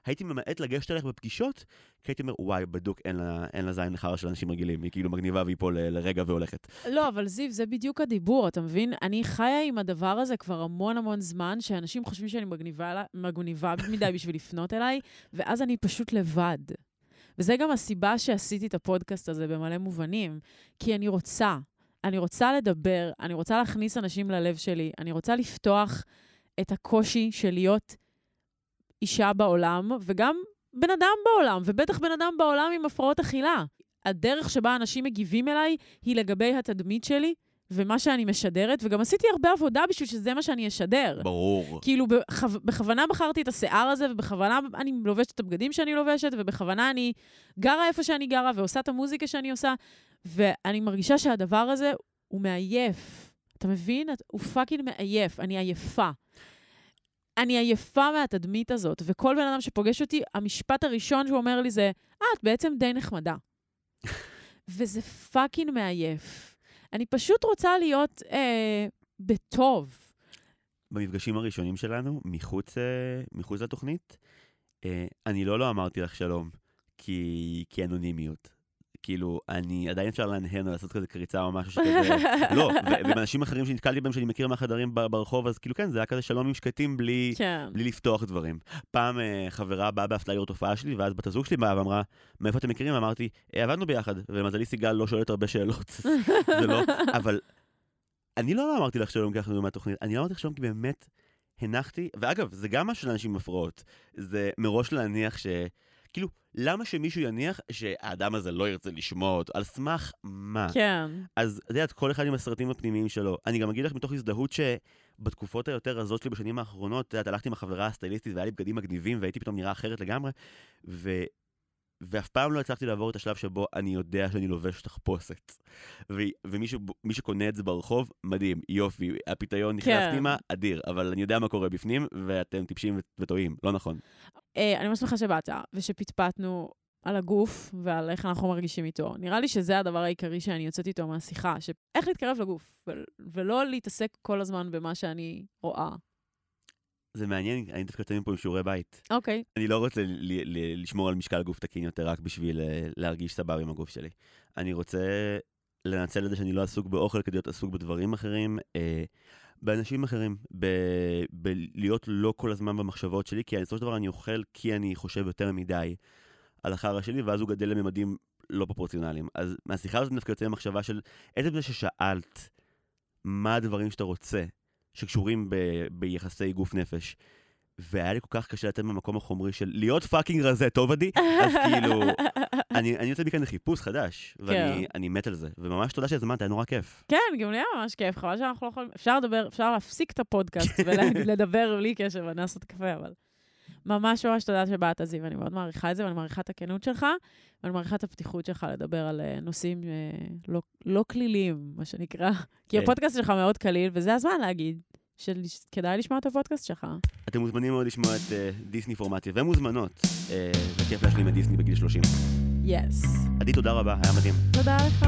הייתי ממעט לגשת אליך בפגישות, כי הייתי אומר, וואי, בדוק, אין לה, אין לה זין לחרא של אנשים רגילים, היא כאילו מגניבה והיא פה לרגע והולכת. לא, אבל זיו, זה בדיוק הדיבור, אתה מבין? אני חיה עם הדבר הזה כבר המון המון זמן, שאנשים חושבים שאני מגניבה, מגניבה מדי בשביל לפנות אליי, ואז אני פשוט לבד. וזה גם הסיבה שעשיתי את הפודקאסט הזה במלא מובנים, כי אני רוצה, אני רוצה לדבר, אני רוצה להכניס אנשים ללב שלי, אני רוצה לפתוח את הקושי של להיות אישה בעולם, וגם בן אדם בעולם, ובטח בן אדם בעולם עם הפרעות אכילה. הדרך שבה אנשים מגיבים אליי היא לגבי התדמית שלי, ומה שאני משדרת, וגם עשיתי הרבה עבודה בשביל שזה מה שאני אשדר. ברור. כאילו, בכו... בכוונה בחרתי את השיער הזה, ובכוונה אני לובשת את הבגדים שאני לובשת, ובכוונה אני גרה איפה שאני גרה, ועושה את המוזיקה שאני עושה, ואני מרגישה שהדבר הזה הוא מעייף. אתה מבין? הוא fucking מעייף. אני עייפה. אני עייפה מהתדמית הזאת, וכל בן אדם שפוגש אותי, המשפט הראשון שהוא אומר לי זה, אה, את בעצם די נחמדה. וזה fucking מעייף. אני פשוט רוצה להיות אה, בטוב. במפגשים הראשונים שלנו, מחוץ, אה, מחוץ לתוכנית, אה, אני לא לא אמרתי לך שלום, כי, כי אנונימיות. כאילו, אני, עדיין אפשר להנהן או לעשות כזה קריצה או משהו שכזה, לא, ועם אנשים אחרים שנתקלתי בהם שאני מכיר מהחדרים ברחוב, אז כאילו כן, זה היה כזה שלומים שקטים בלי, כן. בלי לפתוח דברים. פעם אה, חברה באה בהפתעה לראות הופעה שלי, ואז בת הזוג שלי באה ואמרה, מאיפה אתם מכירים? אמרתי, "אה, עבדנו ביחד, ומזלי סיגל לא שואלת הרבה שאלות, זה לא, אבל אני לא אמרתי לך שלום כי אנחנו מהתוכנית, אני אמרתי לך שלום כי באמת הנחתי, ואגב, זה גם משהו לאנשים עם הפרעות, זה מראש להניח ש... כאילו, למה שמישהו יניח שהאדם הזה לא ירצה לשמוע אותו? על סמך מה? כן. אז את יודעת, כל אחד עם הסרטים הפנימיים שלו. אני גם אגיד לך מתוך הזדהות שבתקופות היותר רזות שלי בשנים האחרונות, את יודעת, הלכתי עם החברה הסטייליסטית והיה לי בגדים מגניבים והייתי פתאום נראה אחרת לגמרי, ו... ואף פעם לא הצלחתי לעבור את השלב שבו אני יודע שאני לובש תחפושת. ו- ומי שקונה את זה ברחוב, מדהים, יופי, הפיתיון נכנס כן. פנימה, אדיר, אבל אני יודע מה קורה בפנים, ואתם טיפשים וטועים, לא נכון. אה, אני ממש שמחה שבאת, ושפטפטנו על הגוף ועל איך אנחנו מרגישים איתו. נראה לי שזה הדבר העיקרי שאני יוצאת איתו מהשיחה, שאיך להתקרב לגוף, ו- ולא להתעסק כל הזמן במה שאני רואה. זה מעניין, אני דווקא יוצא מפה עם שיעורי בית. אוקיי. אני לא רוצה ל- ל- לשמור על משקל גוף תקין יותר רק בשביל אה, להרגיש סבבה עם הגוף שלי. אני רוצה לנצל את זה שאני לא עסוק באוכל כדי להיות עסוק בדברים אחרים, אה, באנשים אחרים, ב- בלהיות לא כל הזמן במחשבות שלי, כי בסופו של דבר אני אוכל כי אני חושב יותר מדי על החרא שלי, ואז הוא גדל לממדים לא פרופורציונליים. אז מהשיחה הזאת דווקא יוצא מחשבה של עצם זה ששאלת מה הדברים שאתה רוצה, שקשורים ב- ביחסי גוף נפש. והיה לי כל כך קשה לצאת מהמקום החומרי של להיות fucking רזה, טוב עדי? אז כאילו, אני, אני יוצא מכאן לחיפוש חדש, ואני אני מת על זה. וממש תודה שהזמנת, היה נורא כיף. כן, גם לי היה ממש כיף, חבל שאנחנו לא יכולים... אפשר לדבר, אפשר להפסיק את הפודקאסט ולדבר בלי קשר ולעשות קפה, אבל... ממש ממש תודה שבאת, זיו, אני מאוד מעריכה את זה, ואני מעריכה את הכנות שלך, ואני מעריכה את הפתיחות שלך לדבר על אה, נושאים אה, לא, לא כליליים, מה שנקרא. כי כן. הפודקאסט שלך מאוד קליל, וזה הזמן להגיד שכדאי לשמוע את הפודקאסט שלך. אתם מוזמנים מאוד לשמוע את אה, דיסני פורמציה, ומוזמנות. אה, זה כיף להשלים את דיסני בגיל 30. יס. עדי, תודה רבה, היה מדהים. תודה לך.